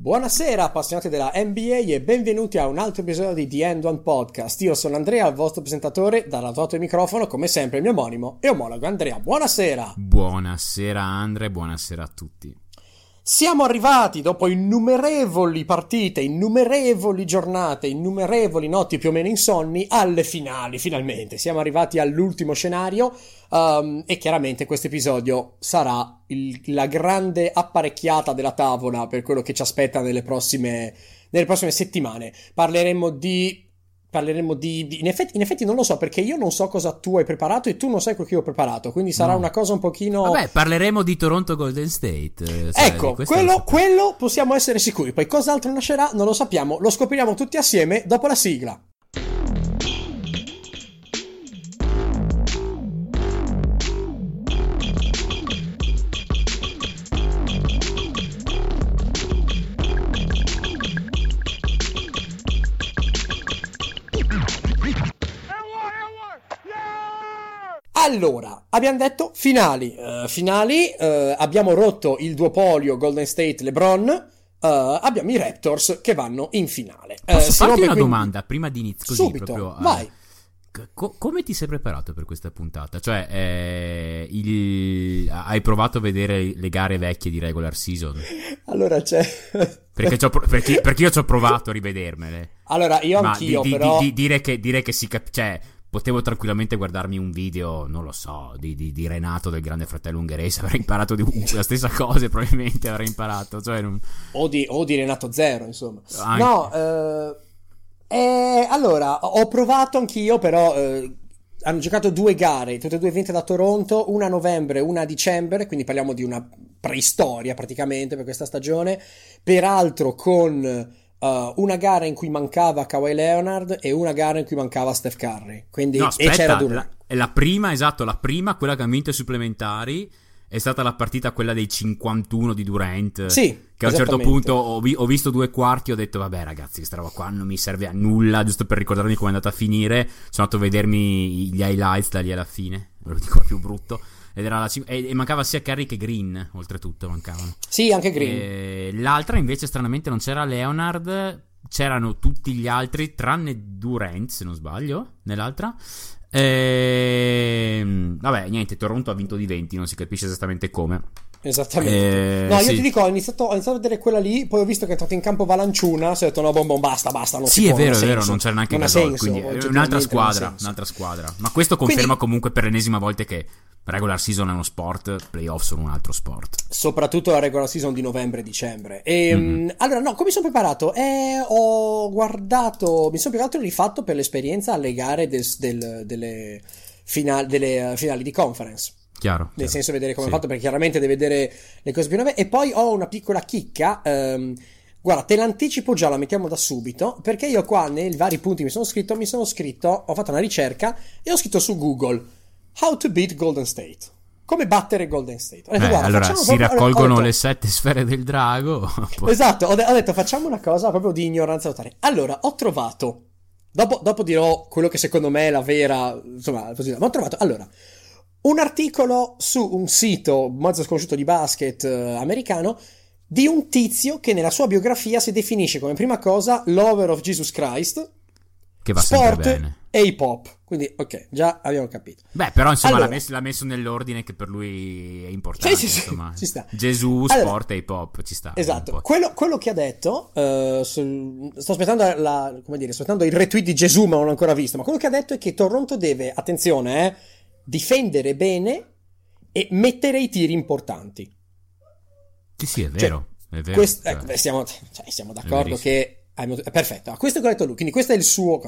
Buonasera appassionati della NBA e benvenuti a un altro episodio di The End One Podcast. Io sono Andrea, il vostro presentatore, dall'altro lato del microfono, come sempre il mio omonimo e omologo Andrea. Buonasera! Buonasera Andre, buonasera a tutti. Siamo arrivati dopo innumerevoli partite, innumerevoli giornate, innumerevoli notti più o meno insonni alle finali, finalmente. Siamo arrivati all'ultimo scenario um, e chiaramente questo episodio sarà il, la grande apparecchiata della tavola per quello che ci aspetta nelle prossime, nelle prossime settimane. Parleremo di parleremo di, di in, effetti, in, effetti, non lo so perché io non so cosa tu hai preparato e tu non sai quello che io ho preparato quindi sarà no. una cosa un pochino vabbè parleremo di Toronto Golden State cioè, ecco quello, quello possiamo essere sicuri. Poi cos'altro nascerà non lo sappiamo lo scopriremo tutti assieme dopo la sigla Allora, abbiamo detto finali. Uh, finali, uh, abbiamo rotto il duopolio Golden State-LeBron. Uh, abbiamo i Raptors che vanno in finale. Posso farti una quindi... domanda prima di inizio? Subito, proprio, vai. Co- come ti sei preparato per questa puntata? Cioè, eh, il... hai provato a vedere le gare vecchie di regular season? Allora c'è. Perché, pro- perché, perché io ci ho provato a rivedermele. Allora, io Ma anch'io, di, però. Di, di, dire, che, dire che si capisce. Cioè, potevo tranquillamente guardarmi un video, non lo so, di, di, di Renato del Grande Fratello Ungherese, avrei imparato di, la stessa cosa, probabilmente avrei imparato. Cioè non... o, di, o, di, Renato Zero, insomma. Anche. No, eh, eh, allora, ho provato anch'io, però... Eh, hanno giocato due gare, tutte e due vinte da Toronto, una a novembre, una a dicembre, quindi parliamo di una preistoria praticamente per questa stagione, peraltro con Uh, una gara in cui mancava Kawhi Leonard e una gara in cui mancava Steph Curry. Quindi no, aspetta, e c'era Durant. La, la prima, esatto, la prima, quella che ha vinto i supplementari, è stata la partita quella dei 51 di Durant. Sì. Che a un certo punto ho, vi- ho, visto due quarti e ho detto, vabbè ragazzi, questa roba qua non mi serve a nulla, giusto per ricordarmi come è andata a finire. Sono andato a vedermi gli highlights da lì alla fine, ve lo dico più brutto. Ed era la, e, e, mancava sia Curry che Green, oltretutto mancavano. Sì, anche Green. E, l'altra invece stranamente non c'era Leonard, c'erano tutti gli altri tranne Durant, se non sbaglio, nell'altra. E, vabbè, niente, Toronto ha vinto di 20, non si capisce esattamente come. Esattamente. Eh, no, io sì. ti dico, ho iniziato, ho iniziato, a vedere quella lì, poi ho visto che è entrato in campo Valanciuna, ho detto no, bom, bom, basta, basta, non sì, si è vero, è vero, non c'era neanche non Gasol, senso, quindi è un'altra squadra, un'altra squadra. Ma questo conferma quindi, comunque per l'ennesima volta che regular season è uno sport, playoff sono un altro sport. Soprattutto la regular season di novembre e dicembre. Mm-hmm. Allora, no, come mi sono preparato? Eh, ho guardato, mi sono più che altro rifatto per l'esperienza alle gare del, del, delle, final, delle uh, finali di conference. Chiaro, nel chiaro. senso vedere come sì. è fatto perché chiaramente deve vedere le cose più nuove e poi ho una piccola chicca um, guarda te l'anticipo già la mettiamo da subito perché io qua nei vari punti mi sono scritto mi sono scritto ho fatto una ricerca e ho scritto su Google how to beat Golden State. Come battere Golden State. Detto, eh, guarda, allora si proprio... raccolgono detto... le sette sfere del drago poi... esatto ho, de- ho, detto facciamo una cosa proprio di ignoranza totale. Allora ho trovato dopo, dopo dirò quello che secondo me è la vera insomma ma ho trovato allora un articolo su un sito mezzo sconosciuto di basket eh, americano di un tizio che nella sua biografia si definisce come prima cosa lover of Jesus Christ, che va sport bene. E hip hop. Quindi, ok, già abbiamo capito. Beh, però insomma allora, l'ha, messo, l'ha, messo, nell'ordine che per lui è importante. Sì, sì, insomma. ci sta. Gesù, allora, sport e hip hop, ci sta. Esatto. Quello, quello, che ha detto, uh, sul, sto, aspettando la, dire, sto aspettando il retweet di Gesù, ma non l'ho ancora visto. Ma quello che ha detto è che Toronto deve, attenzione, eh difendere bene e mettere i tiri importanti. Sì, sì, è cioè, vero. Cioè, è vero quest- cioè. eh, siamo, cioè, siamo, d'accordo che... È perfetto, ah, questo è corretto lui, quindi questo è il suo...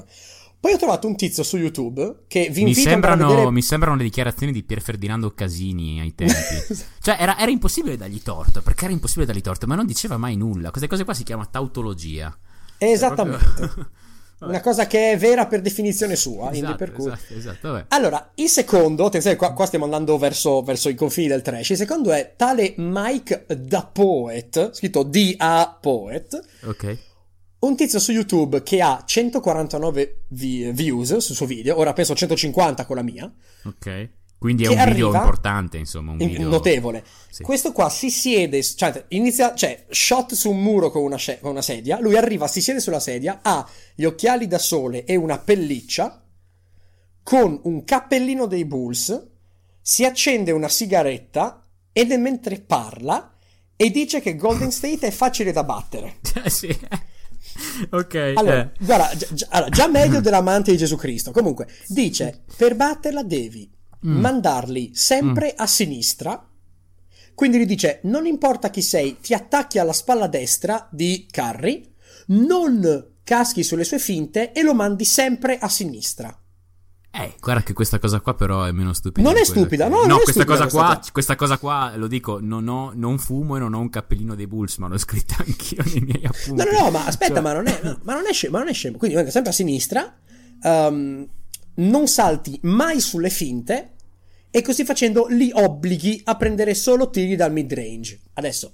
Poi ho trovato un tizio su YouTube che vi mi sembrano, vedere... mi sembrano le dichiarazioni di Pier Ferdinando Casini ai tempi. cioè, era, era, impossibile dargli torto, perché era impossibile dargli torto, ma non diceva mai nulla. Queste cose qua si chiama tautologia. Esattamente. Proprio... Una cosa che è vera per definizione sua. Esatto, per cui... esatto, esatto allora, il secondo, attenzione, qua, qua stiamo andando verso, verso, i confini del trash. Il secondo è tale Mike da Poet, scritto D-A Poet. Ok. Un tizio su YouTube che ha 149 views sul suo video, ora penso 150 con la mia. Ok. Quindi è un video arriva, importante, insomma, un video notevole. Sì. Questo qua si siede, cioè, inizia, cioè, shot su un muro con una, con una, sedia. Lui arriva, si siede sulla sedia, ha gli occhiali da sole e una pelliccia con un cappellino dei Bulls. Si accende una sigaretta e mentre parla e dice che Golden State è facile da battere. sì. ok. Allora, eh. guarda, già, allora, già meglio dell'amante di Gesù Cristo. Comunque, dice: per batterla devi mm. mandarli sempre mm. a sinistra. Quindi lui dice: Non importa chi sei, ti attacchi alla spalla destra di Curry, non caschi sulle sue finte e lo mandi sempre a sinistra. Eh, guarda che questa cosa qua però è meno stupida. Non è stupida, che... no, no questa, cosa qua, questa cosa qua, lo dico, non, ho, non, fumo e non ho un cappellino dei Bulls, ma l'ho scritta anch'io nei miei appunti. No, no, no, ma aspetta, cioè... ma, non è, ma, non è scemo, ma non è scemo. Quindi venga sempre a sinistra, um, non salti mai sulle finte e così facendo li obblighi a prendere solo tiri dal mid range. Adesso,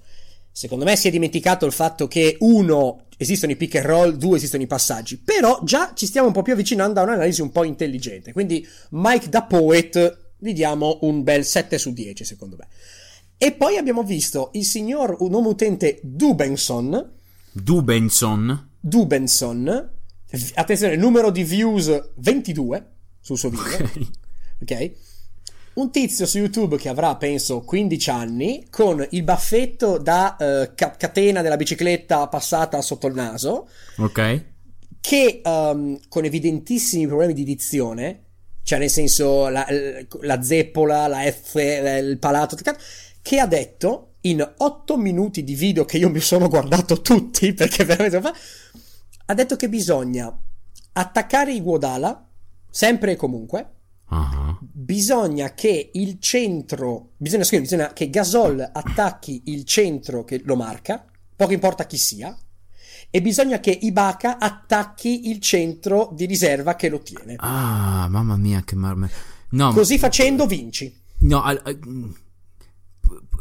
secondo me si è dimenticato il fatto che uno esistono i pick and roll, due esistono i passaggi, però già ci stiamo un po' più avvicinando a un'analisi un po' intelligente. Quindi Mike da Poet gli diamo un bel 7 su 10 secondo me. E poi abbiamo visto il signor, un uomo utente Dubenson. Dubenson. Dubenson. Attenzione, numero di views 22 sul suo video. Ok. okay? Un tizio su YouTube che avrà, penso, 15 anni, con il baffetto da uh, ca- catena della bicicletta passata sotto il naso. Ok. Che um, con evidentissimi problemi di dizione, cioè nel senso la, la zeppola, la F, il palato, che ha detto in 8 minuti di video che io mi sono guardato tutti, perché veramente fa, ha detto che bisogna attaccare i Guadala, sempre e comunque, Uh-huh. Bisogna che il centro, bisogna, scusa, bisogna che Gasol attacchi il centro che lo marca, poco importa chi sia, e bisogna che Ibaka attacchi il centro di riserva che lo tiene. Ah, mamma mia, che marme. No, Così facendo vinci. No, al, al,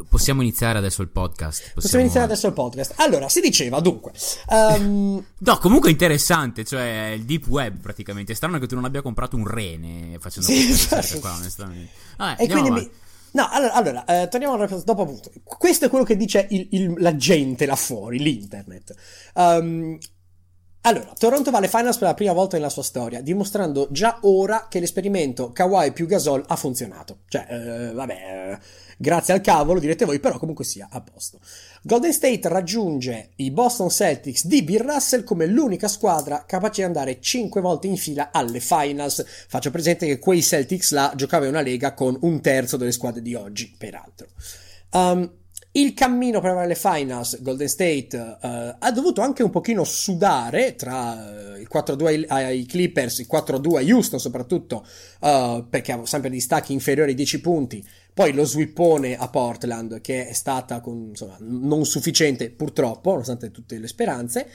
Possiamo iniziare adesso il podcast. Possiamo... Possiamo... iniziare adesso il podcast. Allora, si diceva dunque. Um... no, comunque interessante, cioè il deep web praticamente. È strano che tu non abbia comprato un rene facendo sì, esatto. qua, onestamente. Vabbè, e quindi mi... No, allora, allora eh, torniamo al dopo appunto. Questo è quello che dice il, il, la gente là fuori, l'internet. Um, allora, Toronto va alle finals per la prima volta nella sua storia, dimostrando già ora che l'esperimento Kawhi più Gasol ha funzionato. Cioè, eh, vabbè, eh, grazie al cavolo direte voi, però comunque sia a posto. Golden State raggiunge i Boston Celtics di Bill Russell come l'unica squadra capace di andare 5 volte in fila alle finals. Faccio presente che quei Celtics là giocavano una lega con un terzo delle squadre di oggi, peraltro. Um, il cammino per le finals, Golden State uh, ha dovuto anche un pochino sudare tra uh, il 4-2 ai, Clippers, il 4-2 a Houston soprattutto, uh, perché ha sempre distacchi inferiori ai 10 punti, poi lo swippone a Portland che è stata con, insomma, non sufficiente purtroppo, nonostante tutte le speranze.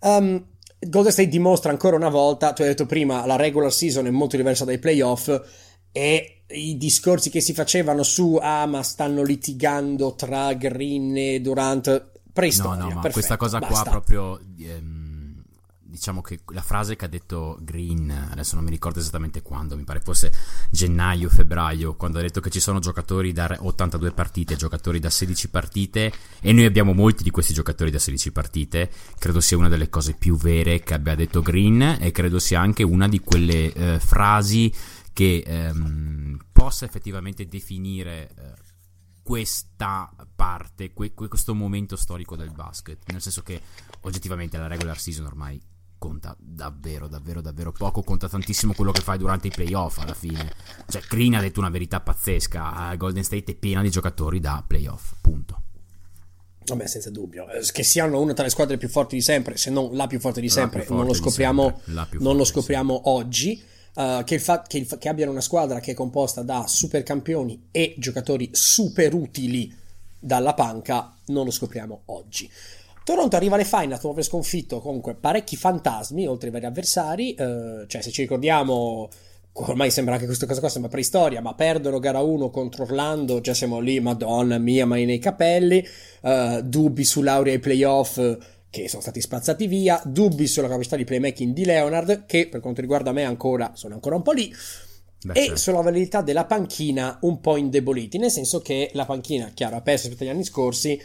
Um, Golden State dimostra ancora una volta, tu hai detto prima, la regular season è molto diversa dai playoff e i discorsi che si facevano su ah ma stanno litigando tra Green e Durant preistoria no no ma perfetto, questa cosa basta. qua proprio ehm, diciamo che la frase che ha detto Green adesso non mi ricordo esattamente quando mi pare fosse gennaio febbraio quando ha detto che ci sono giocatori da 82 partite giocatori da 16 partite e noi abbiamo molti di questi giocatori da 16 partite credo sia una delle cose più vere che abbia detto Green e credo sia anche una di quelle eh, frasi che ehm, possa effettivamente definire eh, questa parte, que- questo momento storico del basket. Nel senso che oggettivamente la regular season ormai conta davvero, davvero, davvero poco. Conta tantissimo quello che fai durante i playoff alla fine. Cioè, Green ha detto una verità pazzesca. Golden State è piena di giocatori da playoff. Punto. Vabbè, senza dubbio. Eh, che siano una tra le squadre più forti di sempre, se non la più forte di sempre, forte non lo scopriamo, non lo scopriamo oggi. Uh, che, il fa- che, il che, abbiano una squadra che è composta da super campioni e giocatori super utili dalla panca non lo scopriamo oggi. Toronto arriva alle final dopo aver sconfitto comunque parecchi fantasmi oltre ai vari avversari, uh, cioè se ci ricordiamo ormai sembra anche questa cosa qua sembra preistoria, ma perdono gara 1 contro Orlando, già siamo lì, madonna mia, mai nei capelli, uh, dubbi su laurea ai playoff che sono stati spazzati via, dubbi sulla capacità di playmaking di Leonard, che per quanto riguarda me ancora sono ancora un po' lì. Beh, e certo. sulla validità della panchina un po' indeboliti, nel senso che la panchina, chiaro, ha perso rispetto agli anni scorsi.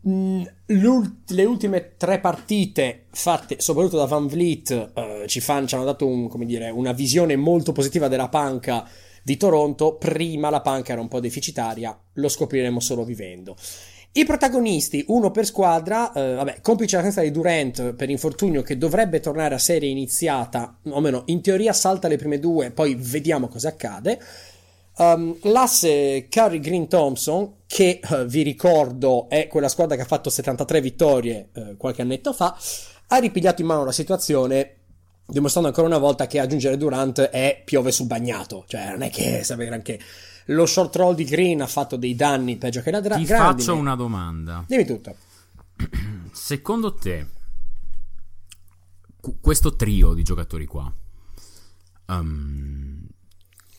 Mh, le ultime tre partite fatte soprattutto da Van Vliet uh, ci, fan, ci, hanno dato un, dire, una visione molto positiva della panca di Toronto. Prima la panca era un po' deficitaria, lo scopriremo solo vivendo. I protagonisti, uno per squadra, eh, vabbè, complice l'assenza di Durant per infortunio che dovrebbe tornare a serie iniziata, o meno, in teoria salta le prime due, poi vediamo cosa accade. Um, l'asse Curry Green Thompson, che uh, vi ricordo è quella squadra che ha fatto 73 vittorie uh, qualche annetto fa, ha ripigliato in mano la situazione dimostrando ancora una volta che aggiungere Durant è piove sul bagnato, cioè non è che sarebbe granché. Lo short roll di Green ha fatto dei danni peggio che la dra- Ti grandine. faccio una domanda. Dimmi tutto. Secondo te, questo trio di giocatori qua um,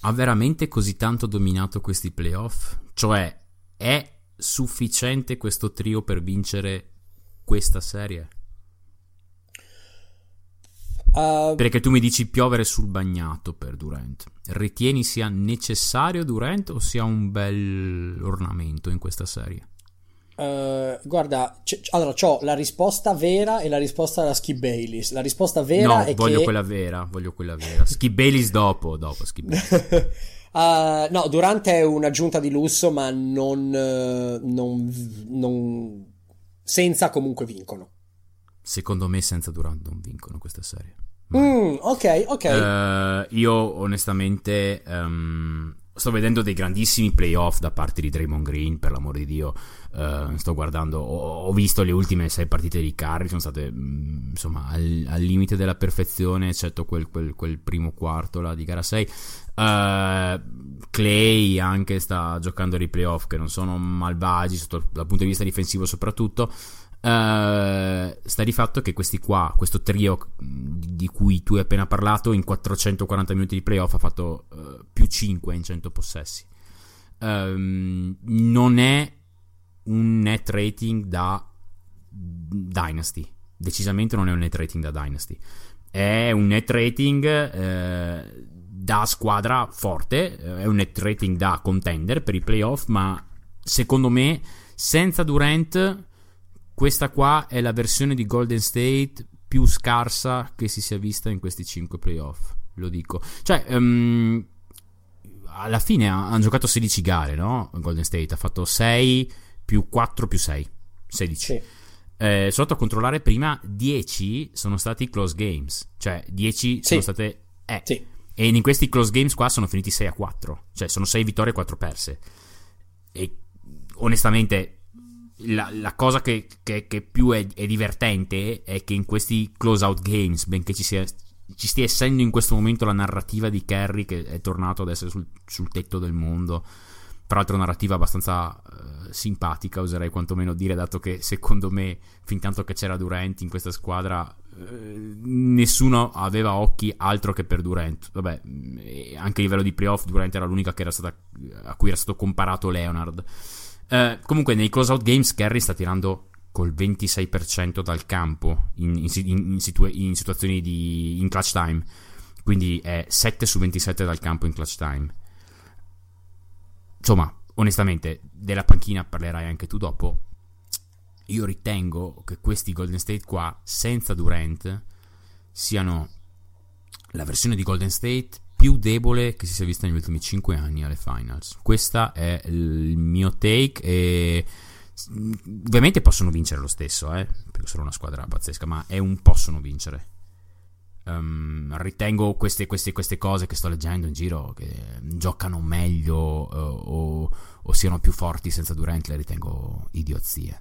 ha veramente così tanto dominato questi playoff? Cioè, è sufficiente questo trio per vincere questa serie? Uh, Perché tu mi dici piovere sul bagnato per Durant. Ritieni sia necessario Durant o sia un bel ornamento in questa serie? Uh, guarda, c- allora ho la risposta vera e la risposta alla Skip Bayless. La risposta vera no, è voglio che... quella vera, voglio quella vera. Skip Bayless dopo, dopo Skip uh, no, Durant è un'aggiunta di lusso, ma non, non, non senza comunque vincono. Secondo me senza Durant non vincono questa serie. Mm, ok, ok. Uh, io onestamente um, sto vedendo dei grandissimi playoff da parte di Draymond Green, per l'amore di Dio. Uh, sto guardando, ho, ho, visto le ultime sei partite di Curry, sono state mm, insomma al, al, limite della perfezione, eccetto quel, quel, quel, primo quarto là di gara 6. Uh, eh, Clay anche sta giocando dei playoff che non sono malvagi sotto, dal punto di vista difensivo soprattutto. Uh, sta di fatto che questi qua, questo trio di cui tu hai appena parlato, in 440 minuti di playoff ha fatto uh, più 5 in 100 possessi. Um, non è un net rating da Dynasty. Decisamente non è un net rating da Dynasty. È un net rating uh, da squadra forte, è un net rating da contender per i playoff, ma secondo me senza Durant questa qua è la versione di Golden State più scarsa che si sia vista in questi 5 playoff. Lo dico. Cioè, um, alla fine hanno giocato 16 gare, no? Golden State ha fatto 6 più 4 più 6. 16. Sì. Eh, sotto a controllare prima 10 sono stati close games. Cioè, 10 sì. sono state. Eh. Sì. E in questi close games qua sono finiti 6 a 4. Cioè, sono 6 vittorie e 4 perse. E onestamente la, la, cosa che, che, che più è, è, divertente è che in questi close out games, benché ci, sia, ci stia essendo in questo momento la narrativa di Kerry che è tornato ad essere sul, sul tetto del mondo, peraltro narrativa abbastanza uh, simpatica, oserei quantomeno dire, dato che secondo me, fin tanto che c'era Durant in questa squadra, uh, nessuno aveva occhi altro che per Durant. Vabbè, anche a livello di playoff, Durant era l'unica stata, a cui era stato comparato Leonard. Uh, comunque, nei closeout games, Kerry sta tirando col 26% dal campo in, in, in, situa- in, situazioni di in clutch time. Quindi è 7 su 27 dal campo in clutch time. Insomma, onestamente, della panchina parlerai anche tu dopo. Io ritengo che questi Golden State qua, senza Durant, siano la versione di Golden State più debole che si sia vista negli ultimi 5 anni alle finals. Questo è il mio take e ovviamente possono vincere lo stesso, eh, perché sono una squadra pazzesca, ma è un possono vincere. Um, ritengo queste, queste, queste, cose che sto leggendo in giro che giocano meglio uh, o, o, siano più forti senza Durant le ritengo idiozie.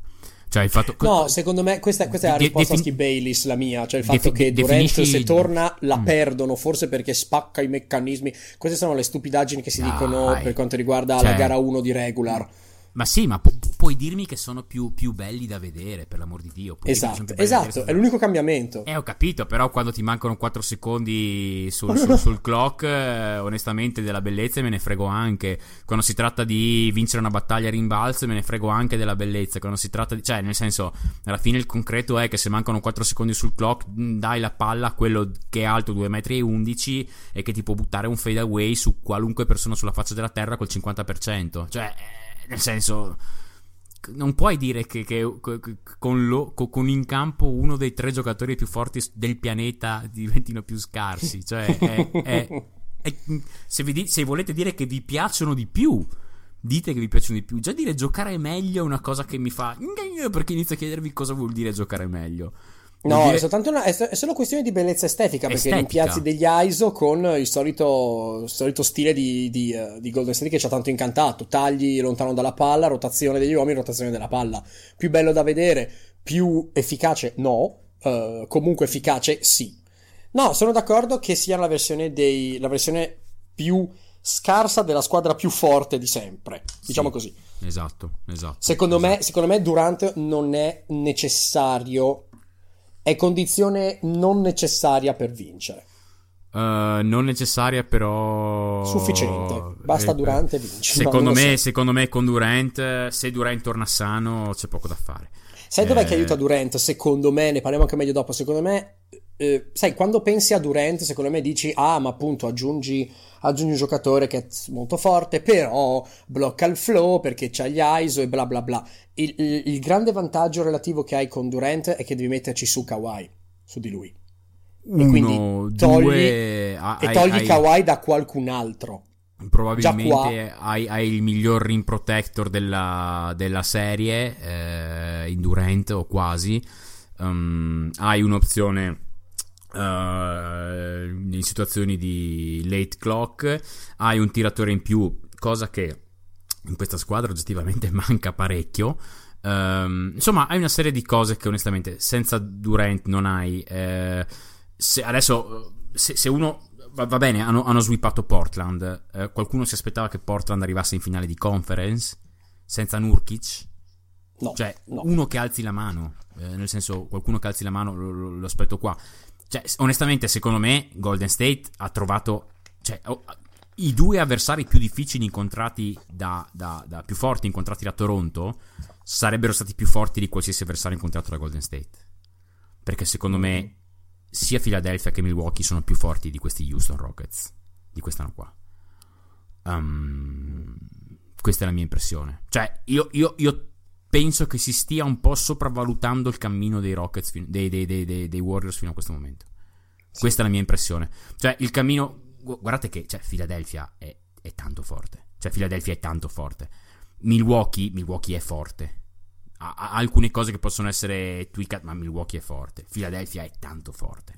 Cioè fatto No, secondo me questa, questa è la risposta defin- a Skip Bayless, la mia. Cioè il fatto defi- che Durant definisci... se torna la mm. perdono, forse perché spacca i meccanismi. Queste sono le stupidaggini che si Dai. dicono per quanto riguarda cioè... la gara 1 di regular. Ma sì, ma pu- puoi dirmi che sono più, più, belli da vedere, per l'amor di Dio. Puoi esatto, esatto, è l'unico cambiamento. Eh, ho capito, però quando ti mancano 4 secondi sul, sul, sul clock, eh, onestamente della bellezza me ne frego anche. Quando si tratta di vincere una battaglia a rimbalzo, me ne frego anche della bellezza. Quando si tratta di... Cioè, nel senso, alla fine il concreto è che se mancano 4 secondi sul clock, mm, dai la palla a quello che è alto 2,11 m e che ti può buttare un fade away su qualunque persona sulla faccia della terra col 50%. Cioè... Eh, nel senso, non puoi dire che, che, che con, lo, con, in campo uno dei tre giocatori più forti del pianeta diventino più scarsi. Cioè, è, è, è, se, vi, se, volete dire che vi piacciono di più, dite che vi piacciono di più. Già dire giocare meglio è una cosa che mi fa. Perché inizio a chiedervi cosa vuol dire giocare meglio. No, dire... è, una, è, solo questione di bellezza estetica, perché estetica. rimpiazzi degli ISO con il solito, il solito stile di, di, uh, di, Golden State che ci ha tanto incantato. Tagli lontano dalla palla, rotazione degli uomini, rotazione della palla. Più bello da vedere, più efficace no, uh, comunque efficace sì. No, sono d'accordo che sia la versione, dei, la versione più scarsa della squadra più forte di sempre, diciamo sì, così. Esatto, esatto. Secondo, esatto. Me, secondo me Durant non è necessario è condizione non necessaria per vincere. Uh, non necessaria, però. Sufficiente. Basta eh, Durant e vinci. Secondo me, so. secondo me, con Durant, se Durant torna sano, c'è poco da fare. Sai dov'è che eh, aiuta Durant? Secondo me, ne parliamo anche meglio dopo. Secondo me, eh, sai, quando pensi a Durant, secondo me dici, ah, ma appunto aggiungi, aggiungi, un giocatore che è molto forte, però blocca il flow perché c'ha gli ISO e bla bla bla. Il, il, il, grande vantaggio relativo che hai con Durant è che devi metterci su Kawhi, su di lui. Uno, e quindi togli, due, e togli hai, Kawhi da qualcun altro. Probabilmente hai, hai, il miglior rim protector della, della serie eh, in Durant o quasi. Um, hai un'opzione uh, in situazioni di late clock, hai un tiratore in più, cosa che in questa squadra oggettivamente manca parecchio. Um, insomma, hai una serie di cose che onestamente senza Durant non hai. Eh, se, adesso, se, se uno va, va, bene, hanno, hanno sweepato Portland. Eh, qualcuno si aspettava che Portland arrivasse in finale di conference senza Nurkic? No, cioè, no. uno che alzi la mano, eh, nel senso, qualcuno che alzi la mano lo, lo, lo aspetto qua. Cioè, onestamente, secondo me, Golden State ha trovato. Cioè, oh, i due avversari più difficili incontrati da, da, da, più forti incontrati da Toronto sarebbero stati più forti di qualsiasi avversario incontrato da Golden State. Perché secondo me sia Philadelphia che Milwaukee sono più forti di questi Houston Rockets di quest'anno qua. Um, questa è la mia impressione. Cioè, io, io, io penso che si stia un po' sopravvalutando il cammino dei Rockets, dei, dei, dei, dei Warriors fino a questo momento. Sì. Questa è la mia impressione. Cioè, il cammino. Guardate che cioè, Philadelphia è, è tanto forte. Cioè, Philadelphia è tanto forte. Milwaukee, Milwaukee è forte. Ha, ha, alcune cose che possono essere tweakate, ma Milwaukee è forte. Philadelphia è tanto forte.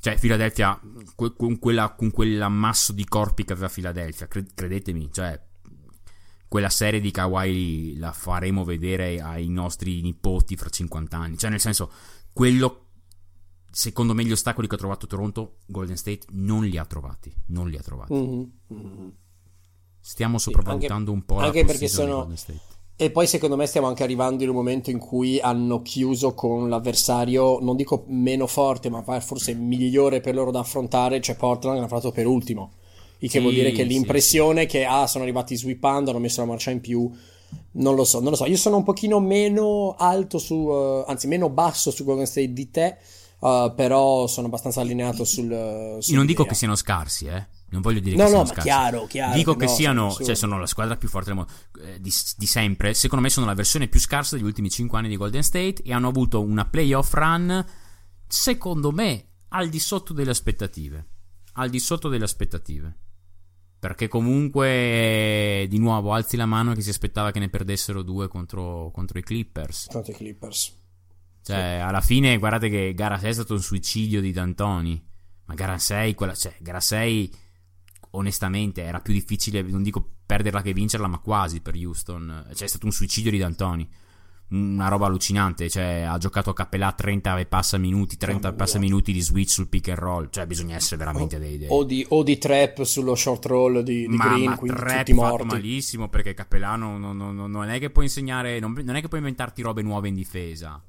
Cioè, Philadelphia, con, quella, con quell'ammasso di corpi che aveva Philadelphia, credetemi, cioè, quella serie di Kawaii la faremo vedere ai nostri nipoti fra 50 anni. Cioè, nel senso, quello, secondo me, gli ostacoli che ha trovato Toronto, Golden State non li ha trovati. Non li ha trovati. Mm-hmm. mm-hmm. Stiamo sopravvalutando sì, anche, un po' anche la perché sono... Golden State. E poi secondo me stiamo anche arrivando in un momento in cui hanno chiuso con l'avversario, non dico meno forte, ma forse migliore per loro da affrontare, cioè Portland l'ha fatto per ultimo il che sì, vuol dire che l'impressione sì, che ah, sono arrivati sweepando, hanno messo la marcia in più. Non lo so, non lo so. Io sono un pochino meno alto su, uh, anzi, meno basso su Golden State di te. Uh, però sono abbastanza allineato sul. Uh, Io non dico che siano scarsi, eh. Non voglio dire no, che no, siano scarsi. Chiaro, chiaro. Dico che, no, siano, sono, cioè, sono la squadra più forte del mondo, eh, di, di, sempre. Secondo me sono la versione più scarsa degli ultimi 5 anni di Golden State e hanno avuto una playoff run, secondo me, al di sotto delle aspettative. Al di sotto delle aspettative. Perché comunque, di nuovo, alzi la mano che si aspettava che ne perdessero due contro, contro i Clippers. Contro i Clippers. Cioè, sì. alla fine, guardate che gara 6 è stato un suicidio di D'Antoni. Ma gara 6, quella, cioè, gara 6, onestamente, era più difficile, non dico perderla che vincerla, ma quasi per Houston. Cioè, è stato un suicidio di D'Antoni. Una roba allucinante. Cioè, ha giocato a Capella 30 e passa minuti, 30 e passa minuti di switch sul pick and roll. Cioè, bisogna essere veramente dei, dei... O, di, o, di, trap sullo short roll di, di ma, Green. Ma quindi trap tutti morti. malissimo perché Cappellano non, non, non, non, è che puoi insegnare, non, non, è che puoi inventarti robe nuove in difesa.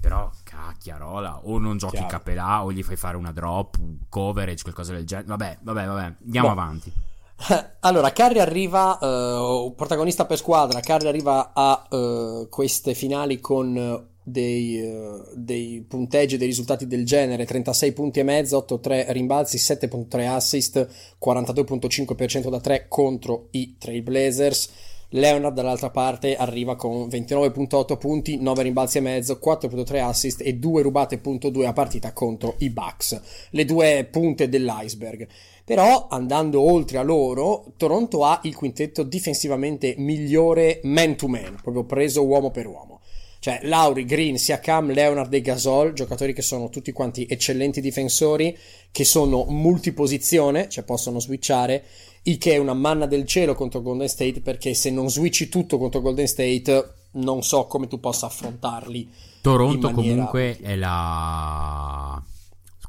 Però, cacchiarola, o non giochi Cappellà o gli fai fare una drop, coverage, qualcosa del genere. Vabbè, vabbè, vabbè, andiamo boh. avanti. Allora, Carri arriva, uh, protagonista per squadra, Carri arriva a uh, queste finali con dei, uh, dei, punteggi, dei risultati del genere, 36 punti e mezzo, 8-3 rimbalzi, 7.3 assist, 42.5% da 3 contro i Trailblazers. Leonard dall'altra parte arriva con 29.8 punti, 9 rimbalzi e mezzo, 4.3 assist e 2 rubate.2 a partita contro i Bucks, le due punte dell'iceberg. Però andando oltre a loro, Toronto ha il quintetto difensivamente migliore man to man, proprio preso uomo per uomo. Cioè Lauri, Green, Siakam, Leonard e Gasol, giocatori che sono tutti quanti eccellenti difensori, che sono multiposizione, cioè possono switchare, il che è una manna del cielo contro Golden State, perché se non switchi tutto contro Golden State, non so come tu possa affrontarli. Toronto comunque è la...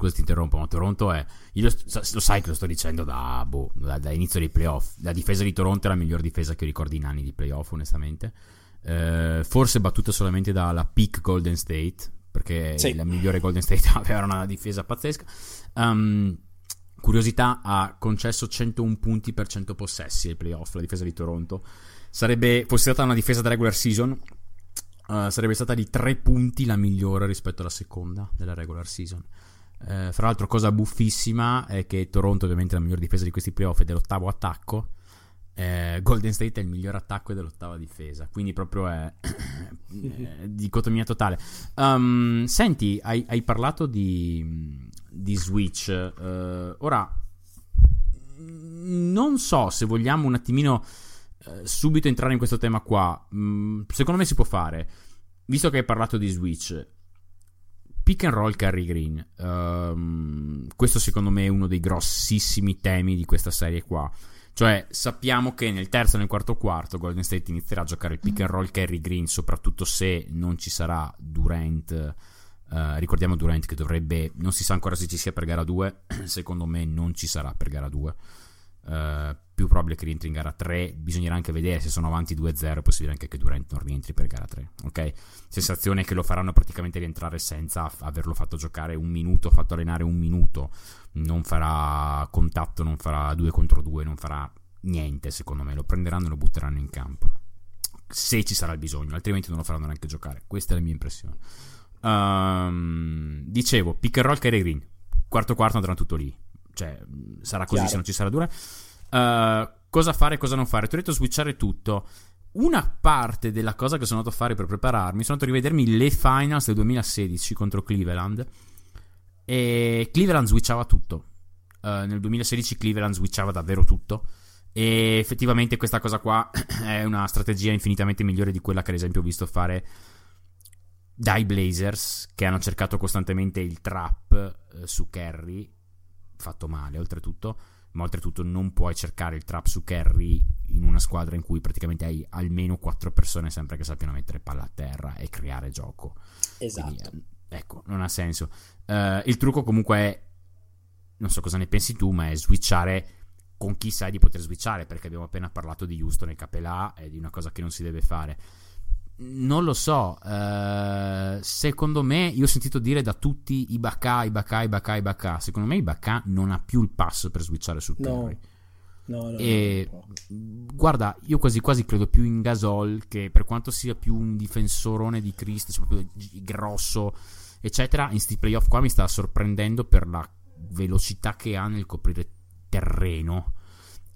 Scusa ti interrompo, ma Toronto è... Lo, lo sai che lo sto dicendo da, boh, da, da inizio dei playoff. La difesa di Toronto è la miglior difesa che ricordi in anni di playoff, onestamente eh, forse battuta solamente dalla peak Golden State, perché sì. la migliore Golden State aveva una difesa pazzesca. Um, curiosità, ha concesso 101 punti per 100 possessi ai playoff, la difesa di Toronto. Sarebbe, fosse stata una difesa da regular season, uh, sarebbe stata di 3 punti la migliore rispetto alla seconda della regular season. Uh, fra l'altro, cosa buffissima è che Toronto, ovviamente, è la migliore difesa di questi playoff è dell'ottavo attacco eh, Golden State è il miglior attacco e dell'ottava difesa, quindi proprio è, è dicotomia totale. Um, senti, hai, hai, parlato di, di Switch. Uh, ora, non so se vogliamo un attimino uh, subito entrare in questo tema qua. Mm, secondo me si può fare, visto che hai parlato di Switch. Pick and roll carry green. Um, questo secondo me è uno dei grossissimi temi di questa serie qua cioè, sappiamo che nel terzo e nel quarto quarto Golden State inizierà a giocare il pick and roll carry green, soprattutto se non ci sarà Durant. Uh, ricordiamo Durant che dovrebbe, non si sa ancora se ci sia per gara 2, secondo me non ci sarà per gara 2. Eh, più probabile che rientri in gara 3. Bisognerà anche vedere se sono avanti 2-0. È possibile anche che Durant non rientri per gara 3. Ok? Sensazione che lo faranno praticamente rientrare senza averlo fatto giocare un minuto, fatto allenare un minuto non farà contatto, non farà 2 contro 2, non farà niente secondo me, lo prenderanno e lo butteranno in campo. Se ci sarà il bisogno, altrimenti non lo faranno neanche giocare. Questa è la mia impressione. Um, dicevo, pick and roll, Kyrie Green. Quarto quarto andrà tutto lì. Cioè, sarà così Chiaro. se non ci sarà dura. Uh, cosa fare e cosa non fare? Ti ho detto switchare tutto. Una parte della cosa che sono andato a fare per prepararmi sono andato a rivedermi le finals del 2016 contro Cleveland e Cleveland switchava tutto. Uh, nel 2016 Cleveland switchava davvero tutto. E effettivamente questa cosa qua è una strategia infinitamente migliore di quella che ad esempio ho visto fare dai Blazers, che hanno cercato costantemente il trap uh, su Kerry, fatto male oltretutto, ma oltretutto non puoi cercare il trap su Kerry in una squadra in cui praticamente hai almeno quattro persone sempre che sappiano mettere palla a terra e creare gioco. Esatto. Quindi, ecco, non ha senso. Uh, il trucco comunque è, non so cosa ne pensi tu, ma è switchare con chi sai di poter switchare, perché abbiamo appena parlato di Houston e Capelà e di una cosa che non si deve fare. Non lo so, uh, secondo me, io ho sentito dire da tutti Ibaka, Ibaka, Ibaka, Ibaka, secondo me Ibaka non ha più il passo per switchare su Terry. No. No, no, e no, guarda, io quasi quasi credo più in Gasol che per quanto sia più un difensorone di Christ, cioè proprio grosso, eccetera, in sti playoff qua mi sta sorprendendo per la velocità che ha nel coprire terreno.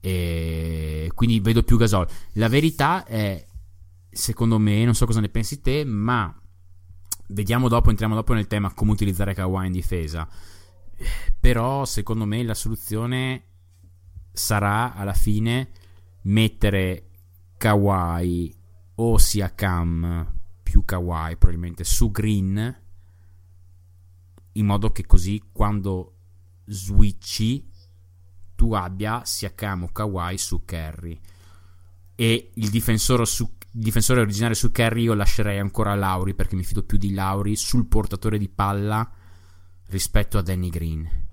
E quindi vedo più Gasol. La verità è, secondo me, non so cosa ne pensi te, ma vediamo dopo, entriamo dopo nel tema come utilizzare Kawhi in difesa. Però, secondo me, la soluzione sarà alla fine mettere Kawhi o sia Cam più Kawhi probabilmente su Green in modo che così quando switchi tu abbia sia Cam o Kawhi su Kerry e il difensore su, difensore originario su Kerry, io lascerei ancora Lauri perché mi fido più di Lauri sul portatore di palla rispetto a Danny Green.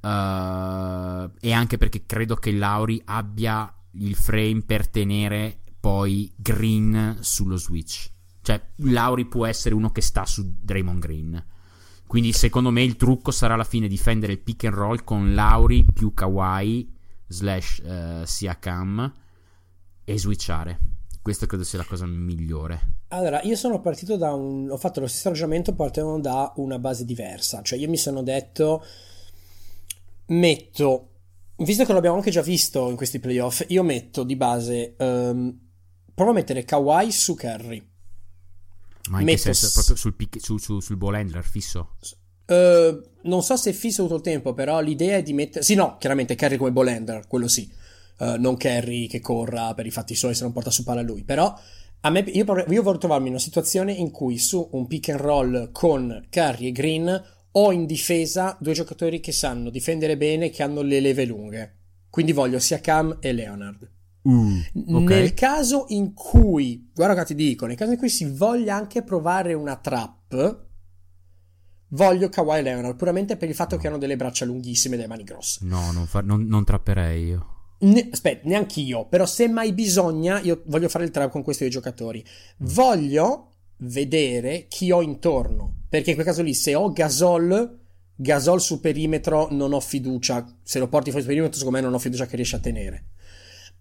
Uh, e anche perché credo che Lauri abbia il frame per tenere poi Green sullo switch. Cioè, Lauri può essere uno che sta su Draymond Green. Quindi, secondo me, il trucco sarà alla fine difendere il pick and roll con Lauri più Kawhi slash uh, Siakam e switchare. Questa credo sia la cosa migliore. Allora, io sono partito da un. Ho fatto lo stesso ragionamento partendo da una base diversa. Cioè, io mi sono detto. Metto. Visto che l'abbiamo anche già visto in questi playoff, io metto di base. Um, provo a mettere Kawhi su Curry. Ma in metto che senso? Proprio sul, pick, su, su, sul ball handler fisso? Uh, non so se è fisso tutto il tempo, però l'idea è di mettere. Sì, no, chiaramente Curry come ball handler, quello sì. Uh, non Kerry che corra per i fatti suoi se non porta su palla lui. Però a me, io, io voglio trovarmi in una situazione in cui su un pick and roll con Curry e Green ho in difesa due giocatori che sanno difendere bene che hanno le leve lunghe. Quindi voglio sia Cam e Leonard. Uh, okay. Nel caso in cui, guarda che ti dico, nel caso in cui si voglia anche provare una trap, voglio Kawhi Leonard, puramente per il fatto che hanno delle braccia lunghissime e delle mani grosse. No, non, fa, non, non trapperei io. Ne, aspetta, neanche io, però se mai bisogna, io voglio fare il trap con questi due giocatori. Voglio vedere chi ho intorno, perché in quel caso lì, se ho Gasol, Gasol su perimetro non ho fiducia, se lo porti fuori su perimetro, secondo me non ho fiducia che riesce a tenere.